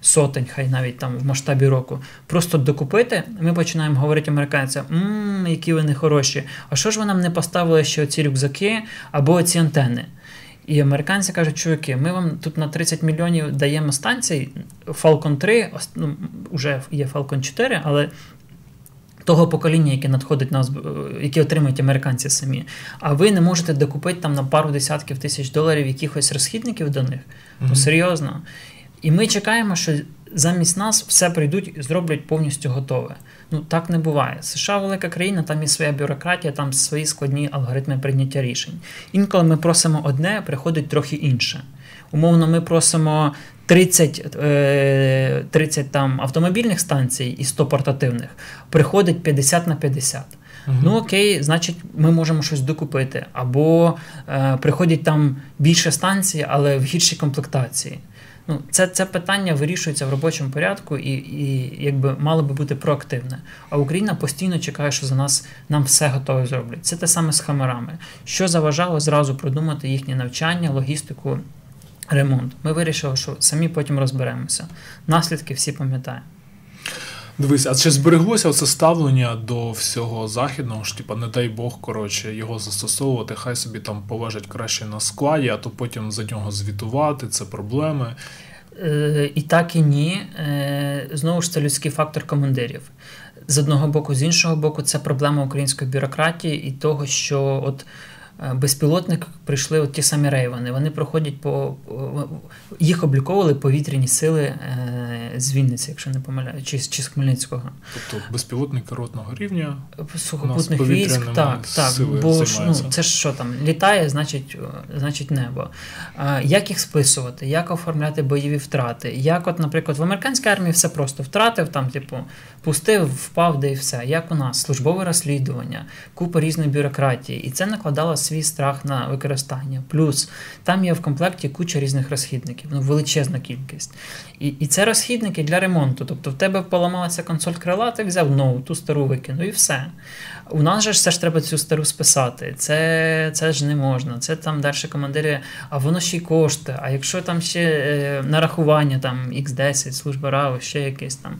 сотень, хай навіть там в масштабі року. Просто докупити, ми починаємо говорити американцям, мм, які вони хороші. А що ж ви нам не поставили ще оці рюкзаки або ці антени? І американці кажуть, чуваки, ми вам тут на 30 мільйонів даємо станцій Falcon 3, ну, вже є Falcon 4, але того покоління, яке надходить нас, е, які отримують американці самі. А ви не можете докупити там на пару десятків тисяч доларів якихось розхідників до них. Mm-hmm. Ну серйозно. І ми чекаємо, що замість нас все прийдуть і зроблять повністю готове. Ну так не буває. США велика країна, там є своя бюрократія, там свої складні алгоритми прийняття рішень. Інколи ми просимо одне, приходить трохи інше. Умовно, ми просимо 30 30 е, там автомобільних станцій і 100 портативних, приходить 50 на 50. Угу. Ну окей, значить, ми можемо щось докупити. Або е, приходять там більше станцій, але в гіршій комплектації. Ну, Це це питання вирішується в робочому порядку і і якби мало би бути проактивне. А Україна постійно чекає, що за нас нам все готове зроблять. Це те саме з хамерами. Що заважало зразу продумати їхнє навчання, логістику ремонт. Ми вирішили, що самі потім розберемося. Наслідки всі пам'ятаємо. Дивись, а чи збереглося це ставлення до всього західного ж, типа, не дай Бог, коротше, його застосовувати, хай собі там поважать краще на складі, а то потім за нього звітувати, це проблеми. Е, І так і ні. Е, Знову ж це людський фактор командирів. З одного боку, з іншого боку, це проблема української бюрократії і того, що от безпілотник прийшли от ті самі рейвани. Вони проходять по їх обліковували повітряні сили е, з Вінниці, якщо не помиляю, чи, чи з Хмельницького. Тобто безпілотник ротного рівня сухопутних військ, так, так. Бо ж, ну, це ж що там літає, значить, значить небо. Як їх списувати, як оформляти бойові втрати? Як, от, наприклад, в американській армії все просто втратив, там, типу, пустив, впав, де і все. Як у нас службове розслідування, купа різної бюрократії, і це накладало свій страх на використання. Плюс там є в комплекті куча різних розхідників, ну величезна кількість. І і це розхідники для ремонту. Тобто в тебе поламалася консоль крила, ти взяв нову, ту стару викинув і все. У нас же все ж треба цю стару списати. Це це ж не можна. Це там далі командири, а воно ще й коштує. А якщо там ще е, нарахування, там X10, служба РАО, ще якесь там.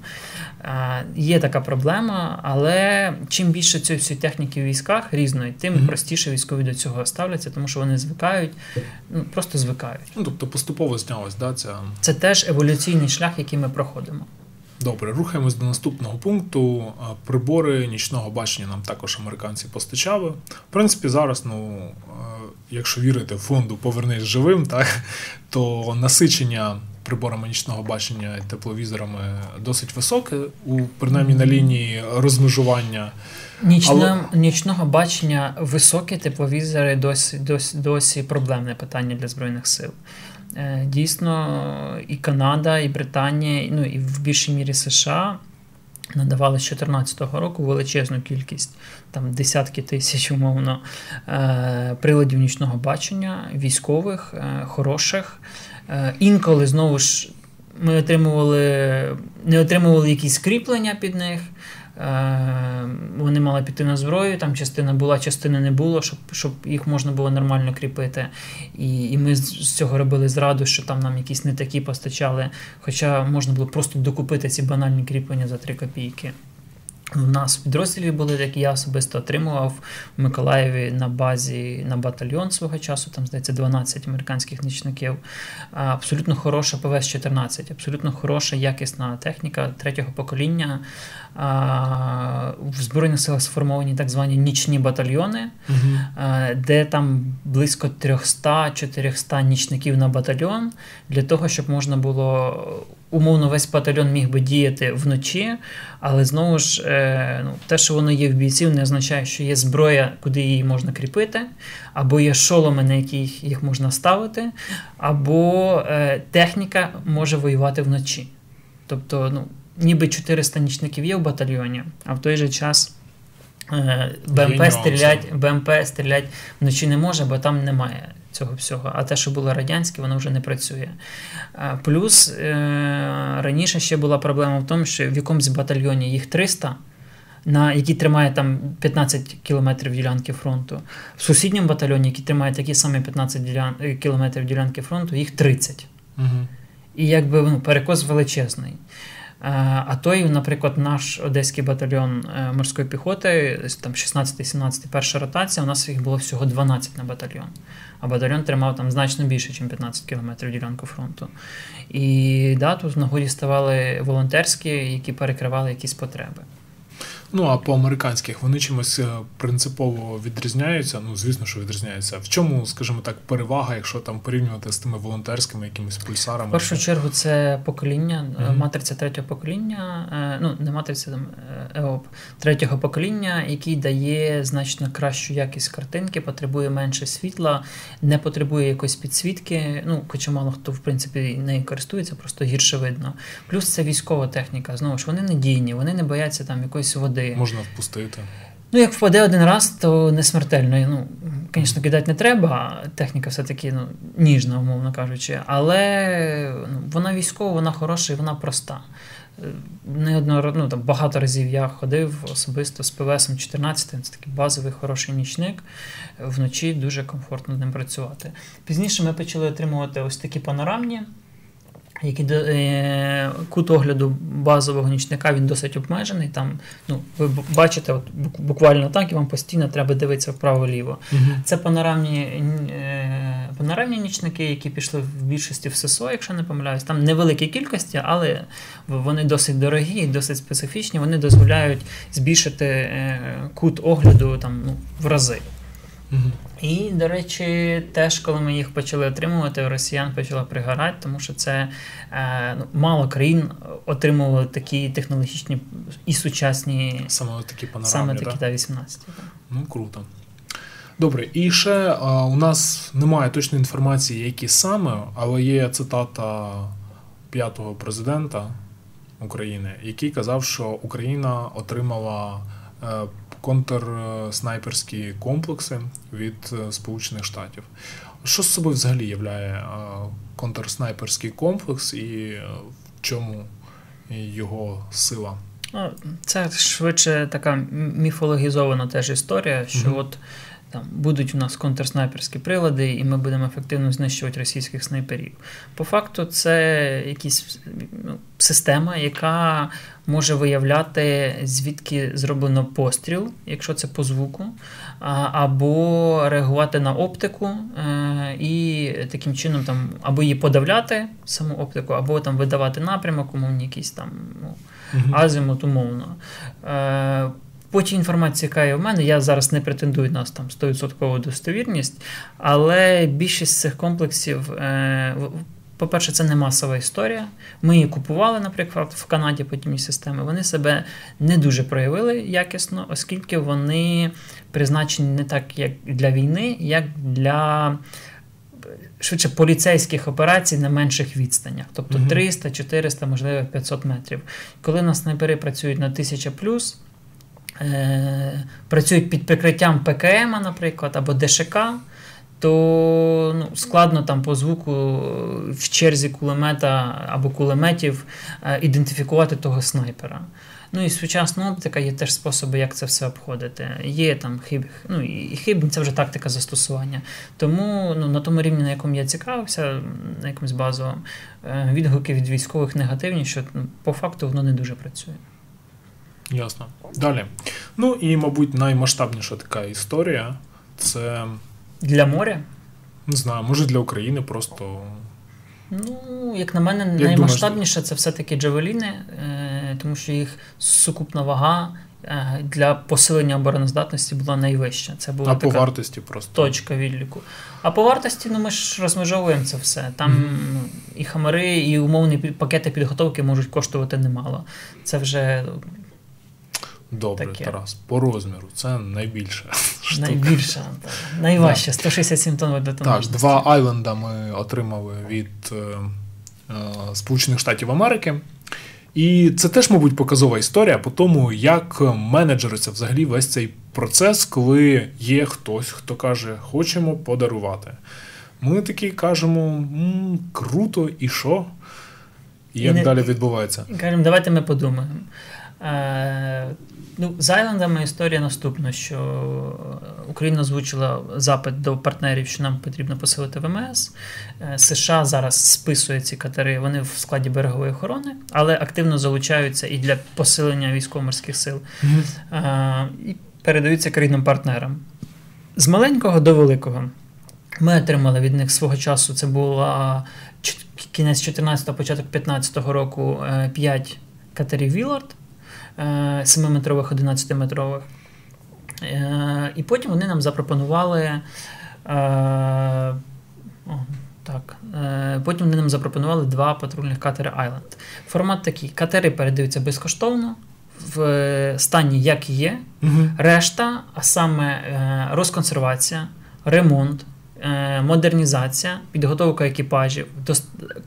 Е, є така проблема, але чим більше цієї всієї техніки в військах різної, тим mm-hmm. простіше військові до цього ставляться, тому що вони звикають, ну просто звикають. Ну тобто поступово знялось, да? Ця... Це теж еволюційний шлях, який ми проходимо. Добре, рухаємось до наступного пункту. Прибори нічного бачення нам також американці постачали. В принципі, зараз, ну якщо вірити фонду Повернись живим, так то насичення приборами нічного бачення і тепловізорами досить високе, у принаймні на лінії розмежування. Нічне, Але... Нічного бачення високі тепловізори досі, досі, досі проблемне питання для Збройних сил. Е, дійсно, і Канада, і Британія, ну і в більшій мірі США надавали з 2014 року величезну кількість, там десятки тисяч, умовно, е, приладів нічного бачення, військових, е, хороших. Інколи знову ж ми отримували, не отримували якісь кріплення під них. Е, вони мали піти на зброю, там частина була, частини не було, щоб щоб їх можна було нормально кріпити. І і ми з цього робили зраду, що там нам якісь не такі постачали. Хоча можна було просто докупити ці банальні кріплення за 3 копійки. У нас в підрозділі були, як я особисто отримував в Миколаєві на базі на батальйон свого часу, там здається 12 американських нічників. Абсолютно хороша ПВС-14, абсолютно хороша, якісна техніка третього покоління. В Збройних силах сформовані так звані нічні батальйони, угу. де там близько 300-400 нічників на батальйон, для того, щоб можна було умовно весь батальйон міг би діяти вночі, але знову ж е, ну, те, що воно є в бійців, не означає, що є зброя, куди її можна кріпити, або є шоломи, на які їх можна ставити, або е, техніка може воювати вночі. Тобто, ну, ніби 400 нічників є в батальйоні, а в той же час. Е, БМП стрілять, БМП стрілять вночі не може, бо там немає цього всього. А те, що було радянське, воно вже не працює. Плюс е, раніше ще була проблема в тому, що в якомусь батальйоні їх 300. На які тримає там 15 кілометрів ділянки фронту. В сусідньому батальйоні, який тримає такі самі 15 ділян... кілометрів ділянки фронту, їх 30. Угу. І якби ну, перекос величезний. А той, наприклад, наш одеський батальйон е, морської піхоти, там 16-17 перша ротація, у нас їх було всього 12 на батальйон. А батальйон тримав там значно більше, ніж 15 кілометрів ділянку фронту. І да, тут в нагоді ставали волонтерські, які перекривали якісь потреби. Ну а по американських вони чимось е, принципово відрізняються. Ну звісно, що відрізняються. В чому, скажімо так, перевага, якщо там порівнювати з тими волонтерськими якимись пульсарами? В першу чергу це покоління, mm-hmm. матриця третього покоління, е, ну не матриця там ЕОП третього покоління, який дає значно кращу якість картинки, потребує менше світла, не потребує якоїсь підсвітки. Ну, хоча мало хто в принципі нею користується, просто гірше видно. Плюс це військова техніка. Знову ж вони надійні, вони не бояться там якоїсь води води. Можна впустити. Ну, як впаде один раз, то не смертельно. Ну, Звісно, кидати не треба. Техніка все-таки ну, ніжна, умовно кажучи. Але ну, вона військова, вона хороша і вона проста. Не одно, ну, там, Багато разів я ходив особисто з ПВСом 14, це такий базовий хороший нічник. Вночі дуже комфортно ним працювати. Пізніше ми почали отримувати ось такі панорамні який е, кут огляду базового нічника він досить обмежений. Там, ну, Ви бачите, от буквально так, і вам постійно треба дивитися вправо-ліво. Угу. Це панорамні е, панорамні нічники, які пішли в більшості в ССО, якщо не помиляюсь. Там невеликі кількості, але вони досить дорогі і досить специфічні. Вони дозволяють збільшити е, кут огляду там, ну, в рази. Угу. І, до речі, теж, коли ми їх почали отримувати, росіян почало пригорати, тому що це е, ну, мало країн отримували такі технологічні і сучасні саме такі панорами, саме такі, та 18. Так. Ну, круто. Добре, і ще а, у нас немає точної інформації, які саме, але є цитата п'ятого президента України, який казав, що Україна отримала. Е, контрснайперські комплекси від е, Сполучених Штатів. Що з собою взагалі являє е, контрснайперський комплекс і е, в чому його сила? Це швидше така міфологізована теж історія, що mm от там будуть у нас контрснайперські прилади, і ми будемо ефективно знищувати російських снайперів. По факту, це якась ну, система, яка може виявляти, звідки зроблено постріл, якщо це по звуку, або реагувати на оптику е, і таким чином там або її подавляти, саму оптику, або там видавати напрямок, умовні якийсь там ну, азимут умовно. По тій інформації, яка є в мене, я зараз не претендую на там 100% достовірність, але більшість цих комплексів, е, по-перше, це не масова історія. Ми її купували, наприклад, в Канаді подібні системи. Вони себе не дуже проявили якісно, оскільки вони призначені не так, як для війни, як для. Швидше поліцейських операцій на менших відстанях, тобто 300, 400, можливо, 500 метрів. Коли на снайпери працюють на 1000 плюс, Е, працюють під прикриттям ПКМ, наприклад, або ДШК, то ну, складно там по звуку в черзі кулемета або кулеметів е, ідентифікувати того снайпера. Ну і сучасна оптика є теж способи, як це все обходити. Є там хиб, ну і хибні це вже тактика застосування. Тому ну, на тому рівні, на якому я цікавився, на якомусь базовому, е, відгуки від військових негативні, що ну, по факту воно не дуже працює. Ясно. Далі. Ну і, мабуть, наймасштабніша така історія це. Для моря? Не знаю, може для України просто. Ну, як на мене, як наймасштабніше думаєш? це все-таки джавеліни, е, тому що їх сукупна вага е, для посилення обороноздатності була найвища. Це була а така по вартості просто точка відліку. А по вартості, ну ми ж розмежовуємо це все. Там mm-hmm. і хамери, і умовні пакети підготовки можуть коштувати немало. Це вже. Добре, таке. Тарас, по розміру це найбільше. Найбільша, найважче, 167 тонн водотонажності. Так, два айленда ми отримали від е, е, Сполучених Штатів Америки. І це теж, мабуть, показова історія по тому, як менеджериться взагалі весь цей процес, коли є хтось, хто каже, хочемо подарувати. Ми такі кажемо: М, круто, і що? І як і не... далі відбувається? Кажемо, давайте ми подумаємо. Е, ну, З Айлендами історія наступна, що Україна озвучила запит до партнерів, що нам потрібно посилити ВМС. Е, США зараз списує ці катери, вони в складі берегової охорони, але активно залучаються і для посилення військово-морських сил mm-hmm. і передаються країнам-партнерам. З маленького до великого. Ми отримали від них свого часу. Це була кінець 14-го, початок 15-го року 5 е, катерів Вілард. 7-метрових, 11-метрових. Е, і потім вони нам запропонували. Е, о, так, е, Потім вони нам запропонували два патрульних катери Айленд. Формат такий: катери передаються безкоштовно, в стані, як є. Угу. Решта, а саме розконсервація, ремонт, модернізація, підготовка екіпажів,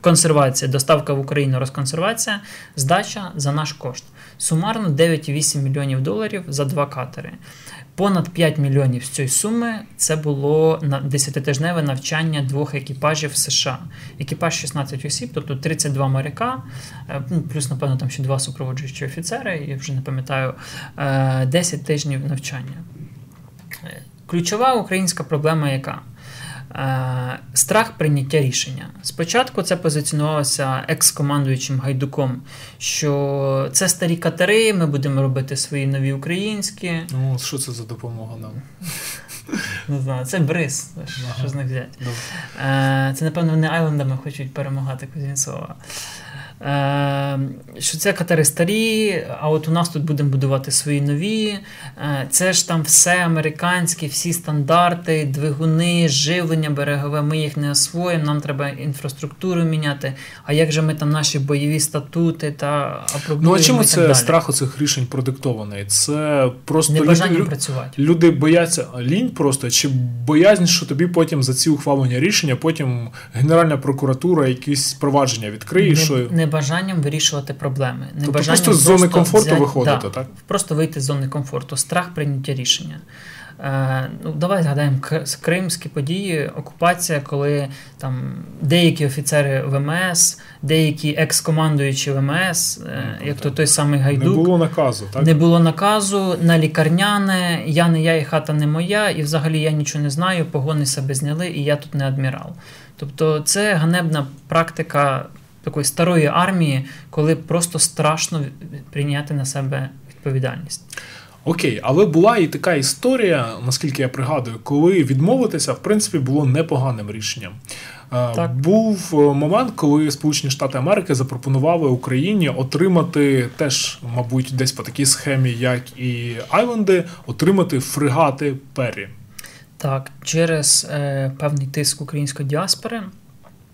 консервація, доставка в Україну, розконсервація, здача за наш кошт. Сумарно 9,8 мільйонів доларів за два катери. Понад 5 мільйонів з цієї суми це було на 10-тижневе навчання двох екіпажів США. Екіпаж 16 осіб, тобто 32 моряка, е, ну, плюс, напевно, там ще два супроводжуючі офіцери, я вже не пам'ятаю, 10 е, тижнів навчання. Е, ключова українська проблема яка? Е, страх прийняття рішення. Спочатку це позиціонувалося екс-командуючим гайдуком, що це старі катери, ми будемо робити свої нові українські. Ну, що це за допомога нам? Не знаю, це бриз, що з них взяти. Е, це, напевно, вони айлендами хочуть перемагати Кузнєцова. Е, що це катери старі, а от у нас тут будемо будувати свої нові. Е, це ж там все американське, всі стандарти, двигуни, живлення берегове, ми їх не освоїмо, нам треба інфраструктуру міняти. А як же ми там наші бойові статути та Ну а чому це далі? страх оцих рішень продиктований? Це просто Небажання люди, працювати. Люди бояться лінь просто, чи боязнь, що тобі потім за ці ухвалення рішення, потім Генеральна прокуратура якісь провадження відкриє. Не, що... не небажанням вирішувати проблеми. Тобто просто з зони комфорту взяти, виходити, да, так? Просто вийти з зони комфорту, страх прийняття рішення. Е, ну, Давай згадаємо кримські події, окупація, коли там деякі офіцери ВМС, деякі екс-командуючі ВМС, е, ну, як то той самий Гайдук. Не було наказу, так? Не було наказу, на лікарняне, я не я і хата не моя, і взагалі я нічого не знаю, погони себе зняли, і я тут не адмірал. Тобто це ганебна практика такої старої армії, коли просто страшно прийняти на себе відповідальність. Окей, але була і така історія, наскільки я пригадую, коли відмовитися, в принципі, було непоганим рішенням. Е, так. Був е, момент, коли Сполучені Штати Америки запропонували Україні отримати теж, мабуть, десь по такій схемі, як і Айленди, отримати фрегати Перрі. Так, через е, певний тиск української діаспори.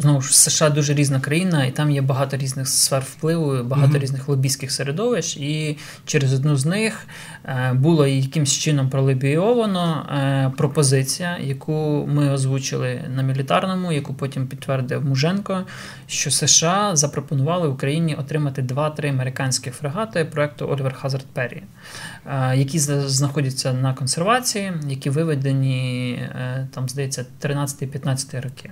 Знову ж США дуже різна країна, і там є багато різних сфер впливу, багато mm-hmm. різних лобійських середовищ. І через одну з них е, було якимсь чином пролобійовано е, пропозиція, яку ми озвучили на мілітарному, яку потім підтвердив Муженко, що США запропонували Україні отримати два-три американські фрегати проекту Олівер Хазард Перрі, які знаходяться на консервації, які виведені е, там, здається, 13-15 роки.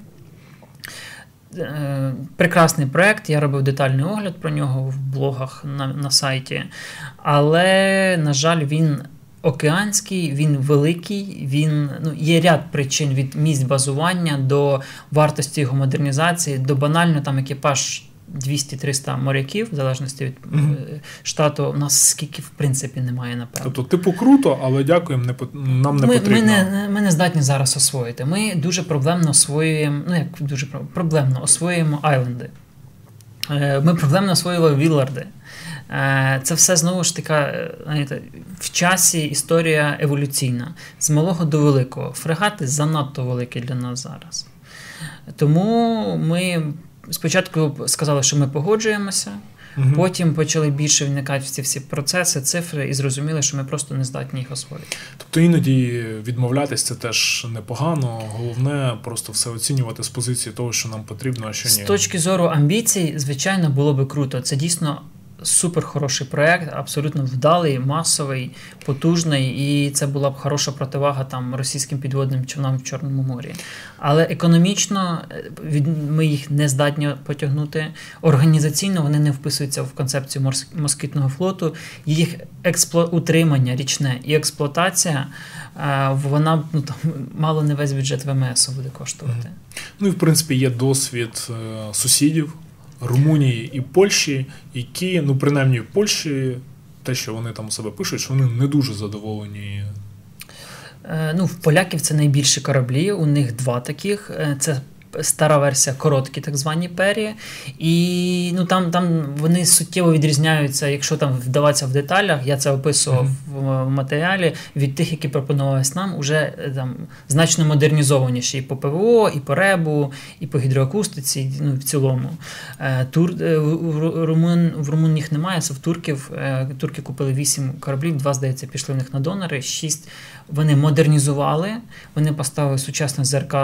Е, прекрасний проект, я робив детальний огляд про нього в блогах на, на сайті. Але, на жаль, він океанський, він великий, він ну, є ряд причин від місць базування до вартості його модернізації, до банально там екіпаж 200-300 моряків, в залежності від mm-hmm. штату, у нас скільки в принципі немає, напевно. Тобто, типу, круто, але дякуємо, не нам не ми, потрібно. Ми не, ми не здатні зараз освоїти. Ми дуже проблемно освоюємо, ну як дуже проблемно освоюємо айленди. Е, ми проблемно освоювали Вілларди. Е, це все знову ж така знаєте, в часі історія еволюційна з малого до великого. Фрегати занадто великі для нас зараз. Тому ми спочатку сказали, що ми погоджуємося. Угу. Потім почали більше вникати в ці всі процеси, цифри і зрозуміли, що ми просто не здатні їх освоїти. Тобто іноді відмовлятись це теж непогано. Головне просто все оцінювати з позиції того, що нам потрібно, а що ні. З точки зору амбіцій, звичайно, було би круто. Це дійсно супер хороший проект, абсолютно вдалий, масовий, потужний, і це була б хороша противага там російським підводним човнам в Чорному морі. Але економічно е, ми їх не здатні потягнути. Організаційно вони не вписуються в концепцію москітного флоту. Їх експло... утримання річне і експлуатація. Е, вона ну там мало не весь бюджет ВМС буде коштувати. Ну і в принципі є досвід е, сусідів Румунії і Польщі, які, ну принаймні в Польщі, те, що вони там у себе пишуть, що вони не дуже задоволені. Е, ну, В поляків це найбільші кораблі, у них два таких. Е, це стара версія короткі, так звані пері. І ну, там там вони суттєво відрізняються, якщо там вдаватися в деталях, я це описував mm-hmm. в матеріалі від тих, які пропонувалися нам, уже е, там значно модернізованіші і по ПВО, і по ребу, і по гідроакустиці, ну в цілому. Е, тур, е, в Румун, в Румун їх немає, це в турків. Турки купили вісім кораблів, два, здається, пішли в них на донори, шість вони модернізували, вони поставили сучасне ЗРК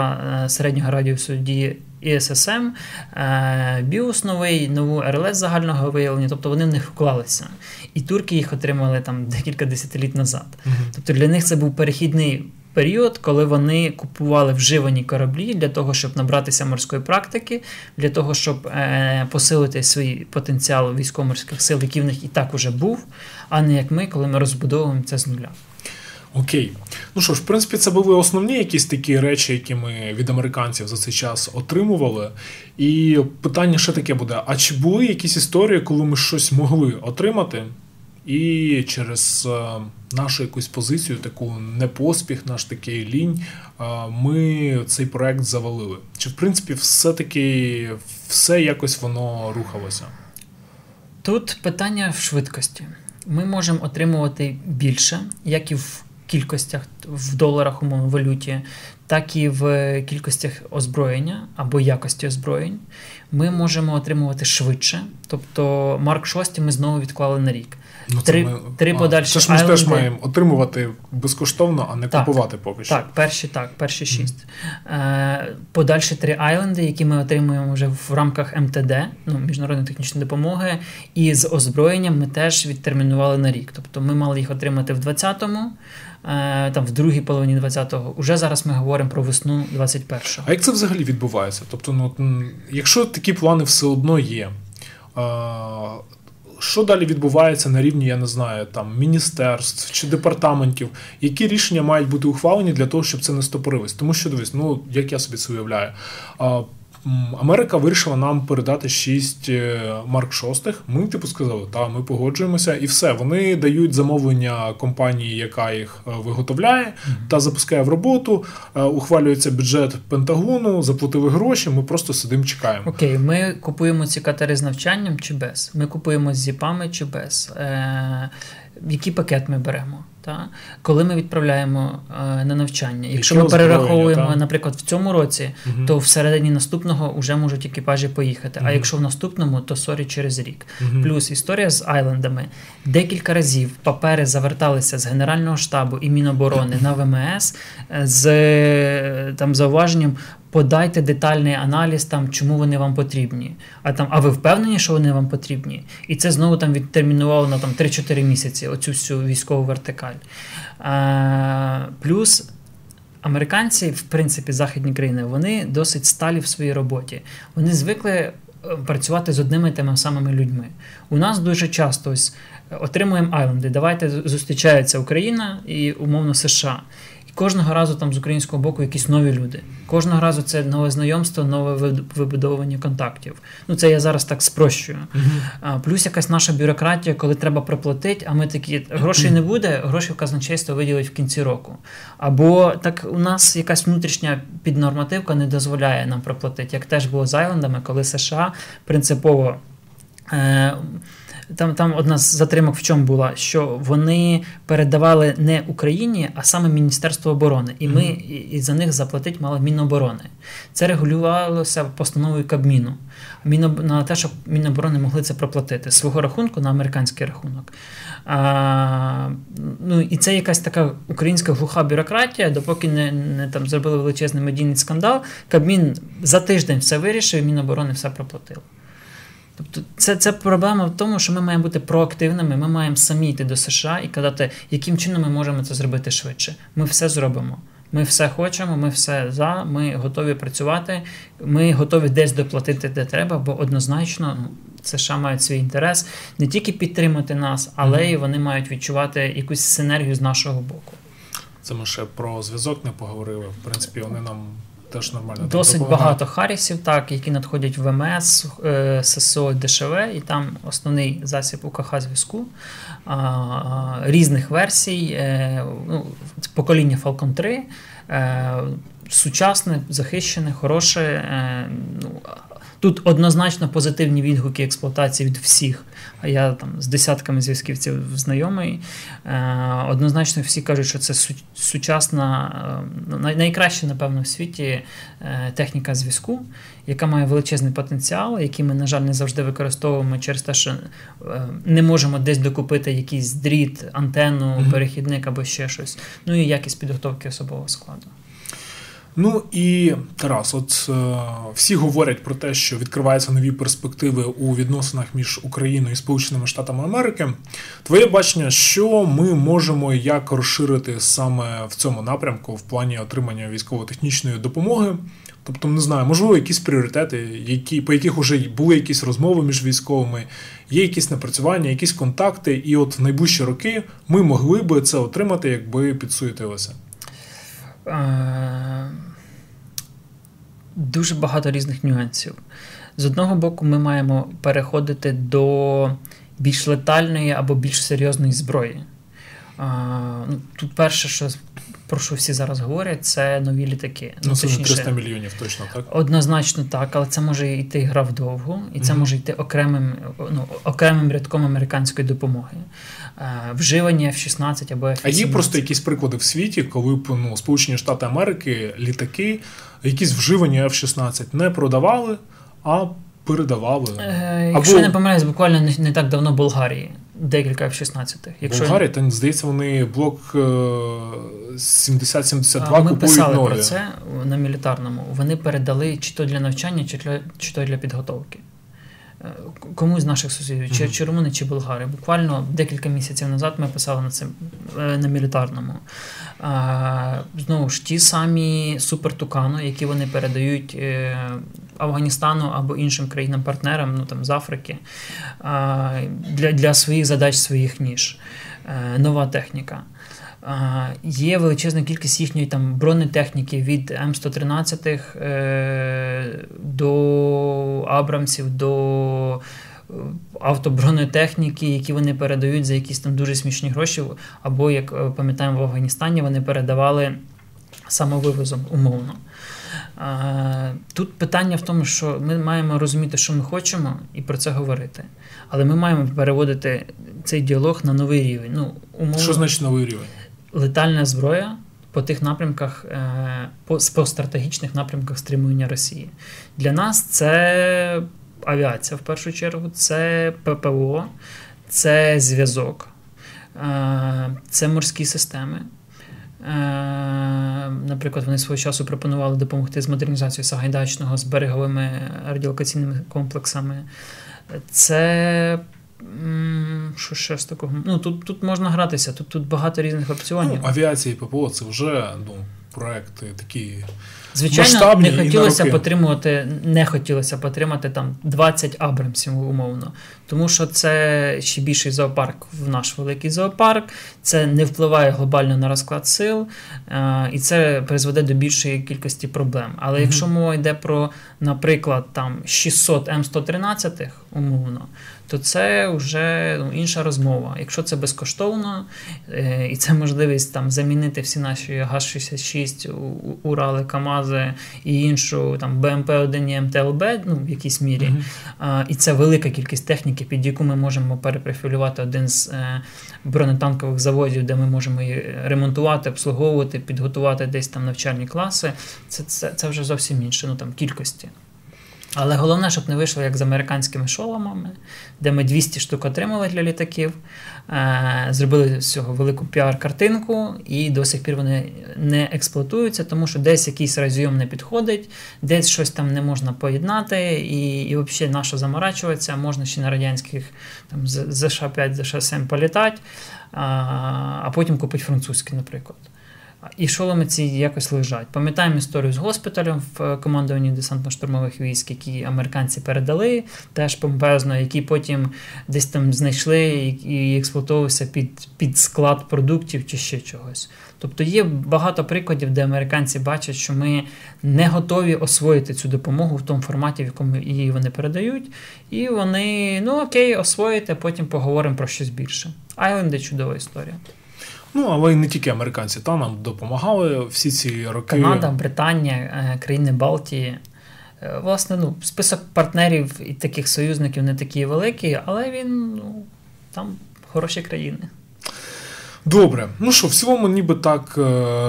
середнього радіусу дії ІССМ, е, біос новий, нову РЛС загального виявлення, тобто вони в них вклалися. І турки їх отримали там декілька десятиліть назад. uh Тобто для них це був перехідний. Період, коли вони купували вживані кораблі для того, щоб набратися морської практики, для того, щоб е, посилити свій потенціал військово-морських сил, який в них і так уже був, а не як ми, коли ми розбудовуємо це з нуля. Окей. Ну що ж, в принципі, це були основні якісь такі речі, які ми від американців за цей час отримували. І питання ще таке буде: а чи були якісь історії, коли ми щось могли отримати? І через е, нашу якусь позицію, таку непоспіх, наш такий лінь, е, ми цей проект завалили. Чи в принципі все-таки все якось воно рухалося? Тут питання в швидкості. Ми можемо отримувати більше, як і в кількостях в доларах умовно валюті, так і в кількостях озброєння або якості озброєнь, ми можемо отримувати швидше. Тобто Марк 6 ми знову відклали на рік. Ну, три ми, три подальші Це ж ми айленди. теж маємо отримувати безкоштовно, а не так, купувати поки що. Так, перші так, перші шість. Mm-hmm. Подальші три айленди, які ми отримуємо вже в рамках МТД, ну, міжнародної технічної допомоги, і з озброєнням ми теж відтермінували на рік. Тобто ми мали їх отримати в 20-му. Е, там в другій половині 20-го. Уже зараз ми говоримо про весну 21-го. А як це взагалі відбувається? Тобто, ну якщо такі плани все одно є. Що далі відбувається на рівні, я не знаю, там міністерств чи департаментів, які рішення мають бути ухвалені для того, щоб це не стопорилось? Тому що дивись, ну як я собі це уявляю, Америка вирішила нам передати 6 е, марк 6 Ми, типу, сказали, та ми погоджуємося, і все. Вони дають замовлення компанії, яка їх е, виготовляє, mm-hmm. та запускає в роботу. Е, ухвалюється бюджет Пентагону, заплатили гроші. Ми просто сидимо, чекаємо. Окей, ми купуємо ці катери з навчанням чи без? Ми купуємо з зіпами чи без? Е- Який пакет ми беремо? Та? Коли ми відправляємо е, на навчання, якщо ми перераховуємо, та? наприклад, в цьому році, угу. то всередині наступного вже можуть екіпажі поїхати. Угу. А якщо в наступному, то sorry через рік. Угу. Плюс історія з Айлендами. Декілька разів папери заверталися з Генерального штабу і Міноборони на ВМС е, з е, там зауваженням подайте детальний аналіз, там, чому вони вам потрібні. А там, а ви впевнені, що вони вам потрібні? І це знову там відтермінувало на там 3-4 місяці оцю всю військову вертикаль. А, Плюс. Американці, в принципі, західні країни, вони досить сталі в своїй роботі. Вони звикли е, працювати з одними тими самими людьми. У нас дуже часто ось отримуємо айленди. Давайте зустрічається Україна і умовно США. Кожного разу там з українського боку якісь нові люди. Кожного разу це нове знайомство, нове вибудовування контактів. Ну це я зараз так спрощую. Uh-huh. Плюс якась наша бюрократія, коли треба проплатити, а ми такі грошей не буде, гроші в казначейство виділить в кінці року. Або так у нас якась внутрішня піднормативка не дозволяє нам проплатити, як теж було з Айлендами, коли США принципово. Е- там там одна з затримок в чому була, що вони передавали не Україні, а саме Міністерство оборони. І ми mm-hmm. і за них заплатити мали Міноборони. Це регулювалося постановою Кабміну. Міноб... на те, щоб Міноборони могли це проплатити свого рахунку на американський рахунок. А, ну, І це якась така українська глуха бюрократія, допоки не не там зробили величезний медійний скандал. Кабмін за тиждень все вирішив, Міноборони все проплатило. Тобто це це проблема в тому, що ми маємо бути проактивними, ми маємо самі йти до США і казати, яким чином ми можемо це зробити швидше. Ми все зробимо. Ми все хочемо, ми все за, ми готові працювати, ми готові десь доплатити, де треба, бо однозначно ну, США мають свій інтерес не тільки підтримати нас, але й вони мають відчувати якусь синергію з нашого боку. Це ми ще про зв'язок не поговорили. В принципі, вони нам теж нормально. Досить багато Харрісів, так, які надходять в МС, е, ССО, ДШВ, і там основний засіб УКХ зв'язку різних версій, е, ну, покоління Falcon 3. Е, сучасне, захищене, хороше. Ну, Тут однозначно позитивні відгуки експлуатації від всіх. А я там з десятками зв'язківців знайомий. Е, Однозначно всі кажуть, що це сучасна, е, найкраща, напевно, в світі е, техніка зв'язку, яка має величезний потенціал, який ми, на жаль, не завжди використовуємо через те, що не можемо десь докупити якийсь дріт, антенну, перехідник або ще щось. Ну і якість підготовки особового складу. Ну і Тарас, от е, всі говорять про те, що відкриваються нові перспективи у відносинах між Україною і Сполученими Штатами Америки. Твоє бачення, що ми можемо як розширити саме в цьому напрямку в плані отримання військово-технічної допомоги? Тобто, не знаю, можливо, якісь пріоритети, які по яких вже були якісь розмови між військовими, є якісь напрацювання, якісь контакти, і от в найближчі роки ми могли би це отримати, якби підсуетилося. Е, дуже багато різних нюансів. З одного боку, ми маємо переходити до більш летальної або більш серйозної зброї. Ну, тут перше, що про що всі зараз говорять, це нові літаки. Ну, це точніше, 300 мільйонів точно, так? Однозначно так, але це може йти гра вдовго, і це mm-hmm. може йти окремим ну, окремим рядком американської допомоги. Вживання F-16 або F-17. А є просто якісь приклади в світі, коли б ну, Сполучені Штати Америки літаки, якісь вживання F-16 не продавали, а передавали. Е, Якщо Або... я не помиляюсь, буквально не, не так давно Болгарії. Декілька F-16. Якщо... Болгарі, то здається, вони блок 70-72 Ми писали нові. про це на мілітарному. Вони передали чи то для навчання, чи, для, чи то для підготовки. Е, комусь з наших сусідів, чи, чи румуни, чи болгари. Буквально декілька місяців назад ми писали на це е, на мілітарному. Знову ж ті самі супертукано, які вони передають е, Афганістану або іншим країнам-партнерам, ну там з Африки, для, для своїх задач, своїх ніж. Нова техніка. Є величезна кількість їхньої там бронетехніки від М113 е, до Абрамсів, до е, автобронетехніки, які вони передають за якісь там дуже смішні гроші. Або, як е, пам'ятаємо, в Афганістані вони передавали самовивозом умовно. Тут питання в тому, що ми маємо розуміти, що ми хочемо, і про це говорити. Але ми маємо переводити цей діалог на новий рівень. Ну, умовно... Що значить новий рівень? Летальна зброя по тих напрямках, е, по, стратегічних напрямках стримування Росії. Для нас це авіація в першу чергу, це ППО, це зв'язок, е, це морські системи. Е, наприклад, вони свого часу пропонували допомогти з модернізацією Сагайдачного з береговими радіолокаційними комплексами. Це що ще з такого? Ну тут тут можна гратися, тут тут багато різних опціонів. Ну, Авіація і ППО це вже ну, проекти такі. Звичайно, не хотілося потримувати, не хотілося потримати там 20 Абрамсів умовно, тому що це ще більший зоопарк в наш великий зоопарк, це не впливає глобально на розклад сил, е, і це призведе до більшої кількості проблем. Але mm-hmm. якщо мова йде про, наприклад, там 600 М113, умовно, то це вже ну, інша розмова. Якщо це безкоштовно е, і це можливість там замінити всі наші ГАЗ-66, Урали, Камази і іншу там БМП-1 і МТЛБ, ну в якійсь мірі, mm-hmm. і це велика кількість техніки, під яку ми можемо перепрофілювати один з е, бронетанкових заводів, де ми можемо її ремонтувати, обслуговувати, підготувати десь там навчальні класи. Це це, це вже зовсім інше, ну там кількості. Але головне, щоб не вийшло як з американськими шоломами, де ми 200 штук отримали для літаків, е, зробили з цього велику піар-картинку, і до сих пір вони не експлуатуються, тому що десь якийсь розйом не підходить, десь щось там не можна поєднати, і і взагалі на що заморачуватися, можна ще на радянських там, ЗШ-5, ЗШ-7 політати, а потім купити французький, наприклад. І шоломи ці якось лежать. Пам'ятаємо історію з госпіталем в командуванні десантно-штурмових військ, які американці передали, теж помпезно, які потім десь там знайшли і експлуатовувався під під склад продуктів чи ще чогось. Тобто є багато прикладів, де американці бачать, що ми не готові освоїти цю допомогу в тому форматі, в якому її вони передають. І вони, ну окей, освоїте, потім поговоримо про щось більше. Айленди чудова історія. Ну, але й не тільки американці, та нам допомагали всі ці роки. Канада, Британія, е, країни Балтії. Е, власне, ну, список партнерів і таких союзників не такий великий, але він ну, там хороші країни. Добре, ну що, в цілому ніби так е,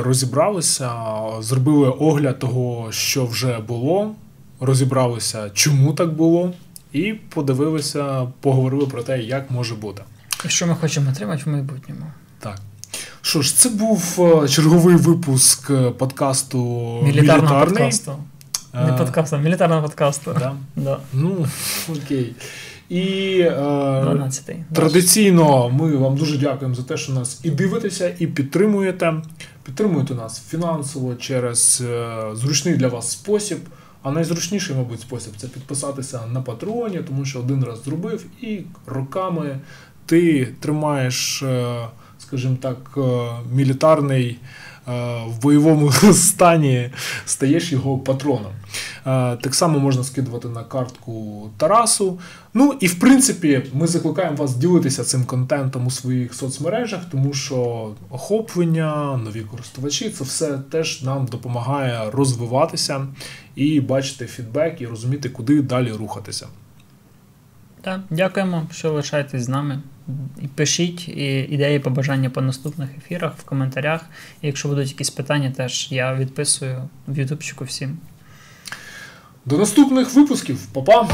розібралися, зробили огляд того, що вже було, розібралися, чому так було, і подивилися, поговорили про те, як може бути. І що ми хочемо отримати в майбутньому. Так. Що ж, це був е, черговий випуск е, подкасту Мілітарного Мілітарний. подкасту. Не е, подкасту, а мілітарного подкасту. Да? Да. Ну, окей. І е, традиційно ми вам дуже дякуємо за те, що нас і дивитеся, і підтримуєте. Підтримуєте нас фінансово через е, зручний для вас спосіб. А найзручніший, мабуть, спосіб це підписатися на патреоні, тому що один раз зробив, і роками ти тримаєш. Е, скажімо так, е, мілітарний е, в бойовому стані стаєш його патроном. Е, так само можна скидувати на картку Тарасу. Ну і в принципі, ми закликаємо вас ділитися цим контентом у своїх соцмережах, тому що охоплення, нові користувачі це все теж нам допомагає розвиватися і бачити фідбек, і розуміти, куди далі рухатися. Так, дякуємо, що лишаєтесь з нами. Пишіть ідеї, побажання по наступних ефірах в коментарях. І якщо будуть якісь питання, теж я відписую в Ютубчику всім. До наступних випусків, Па-па!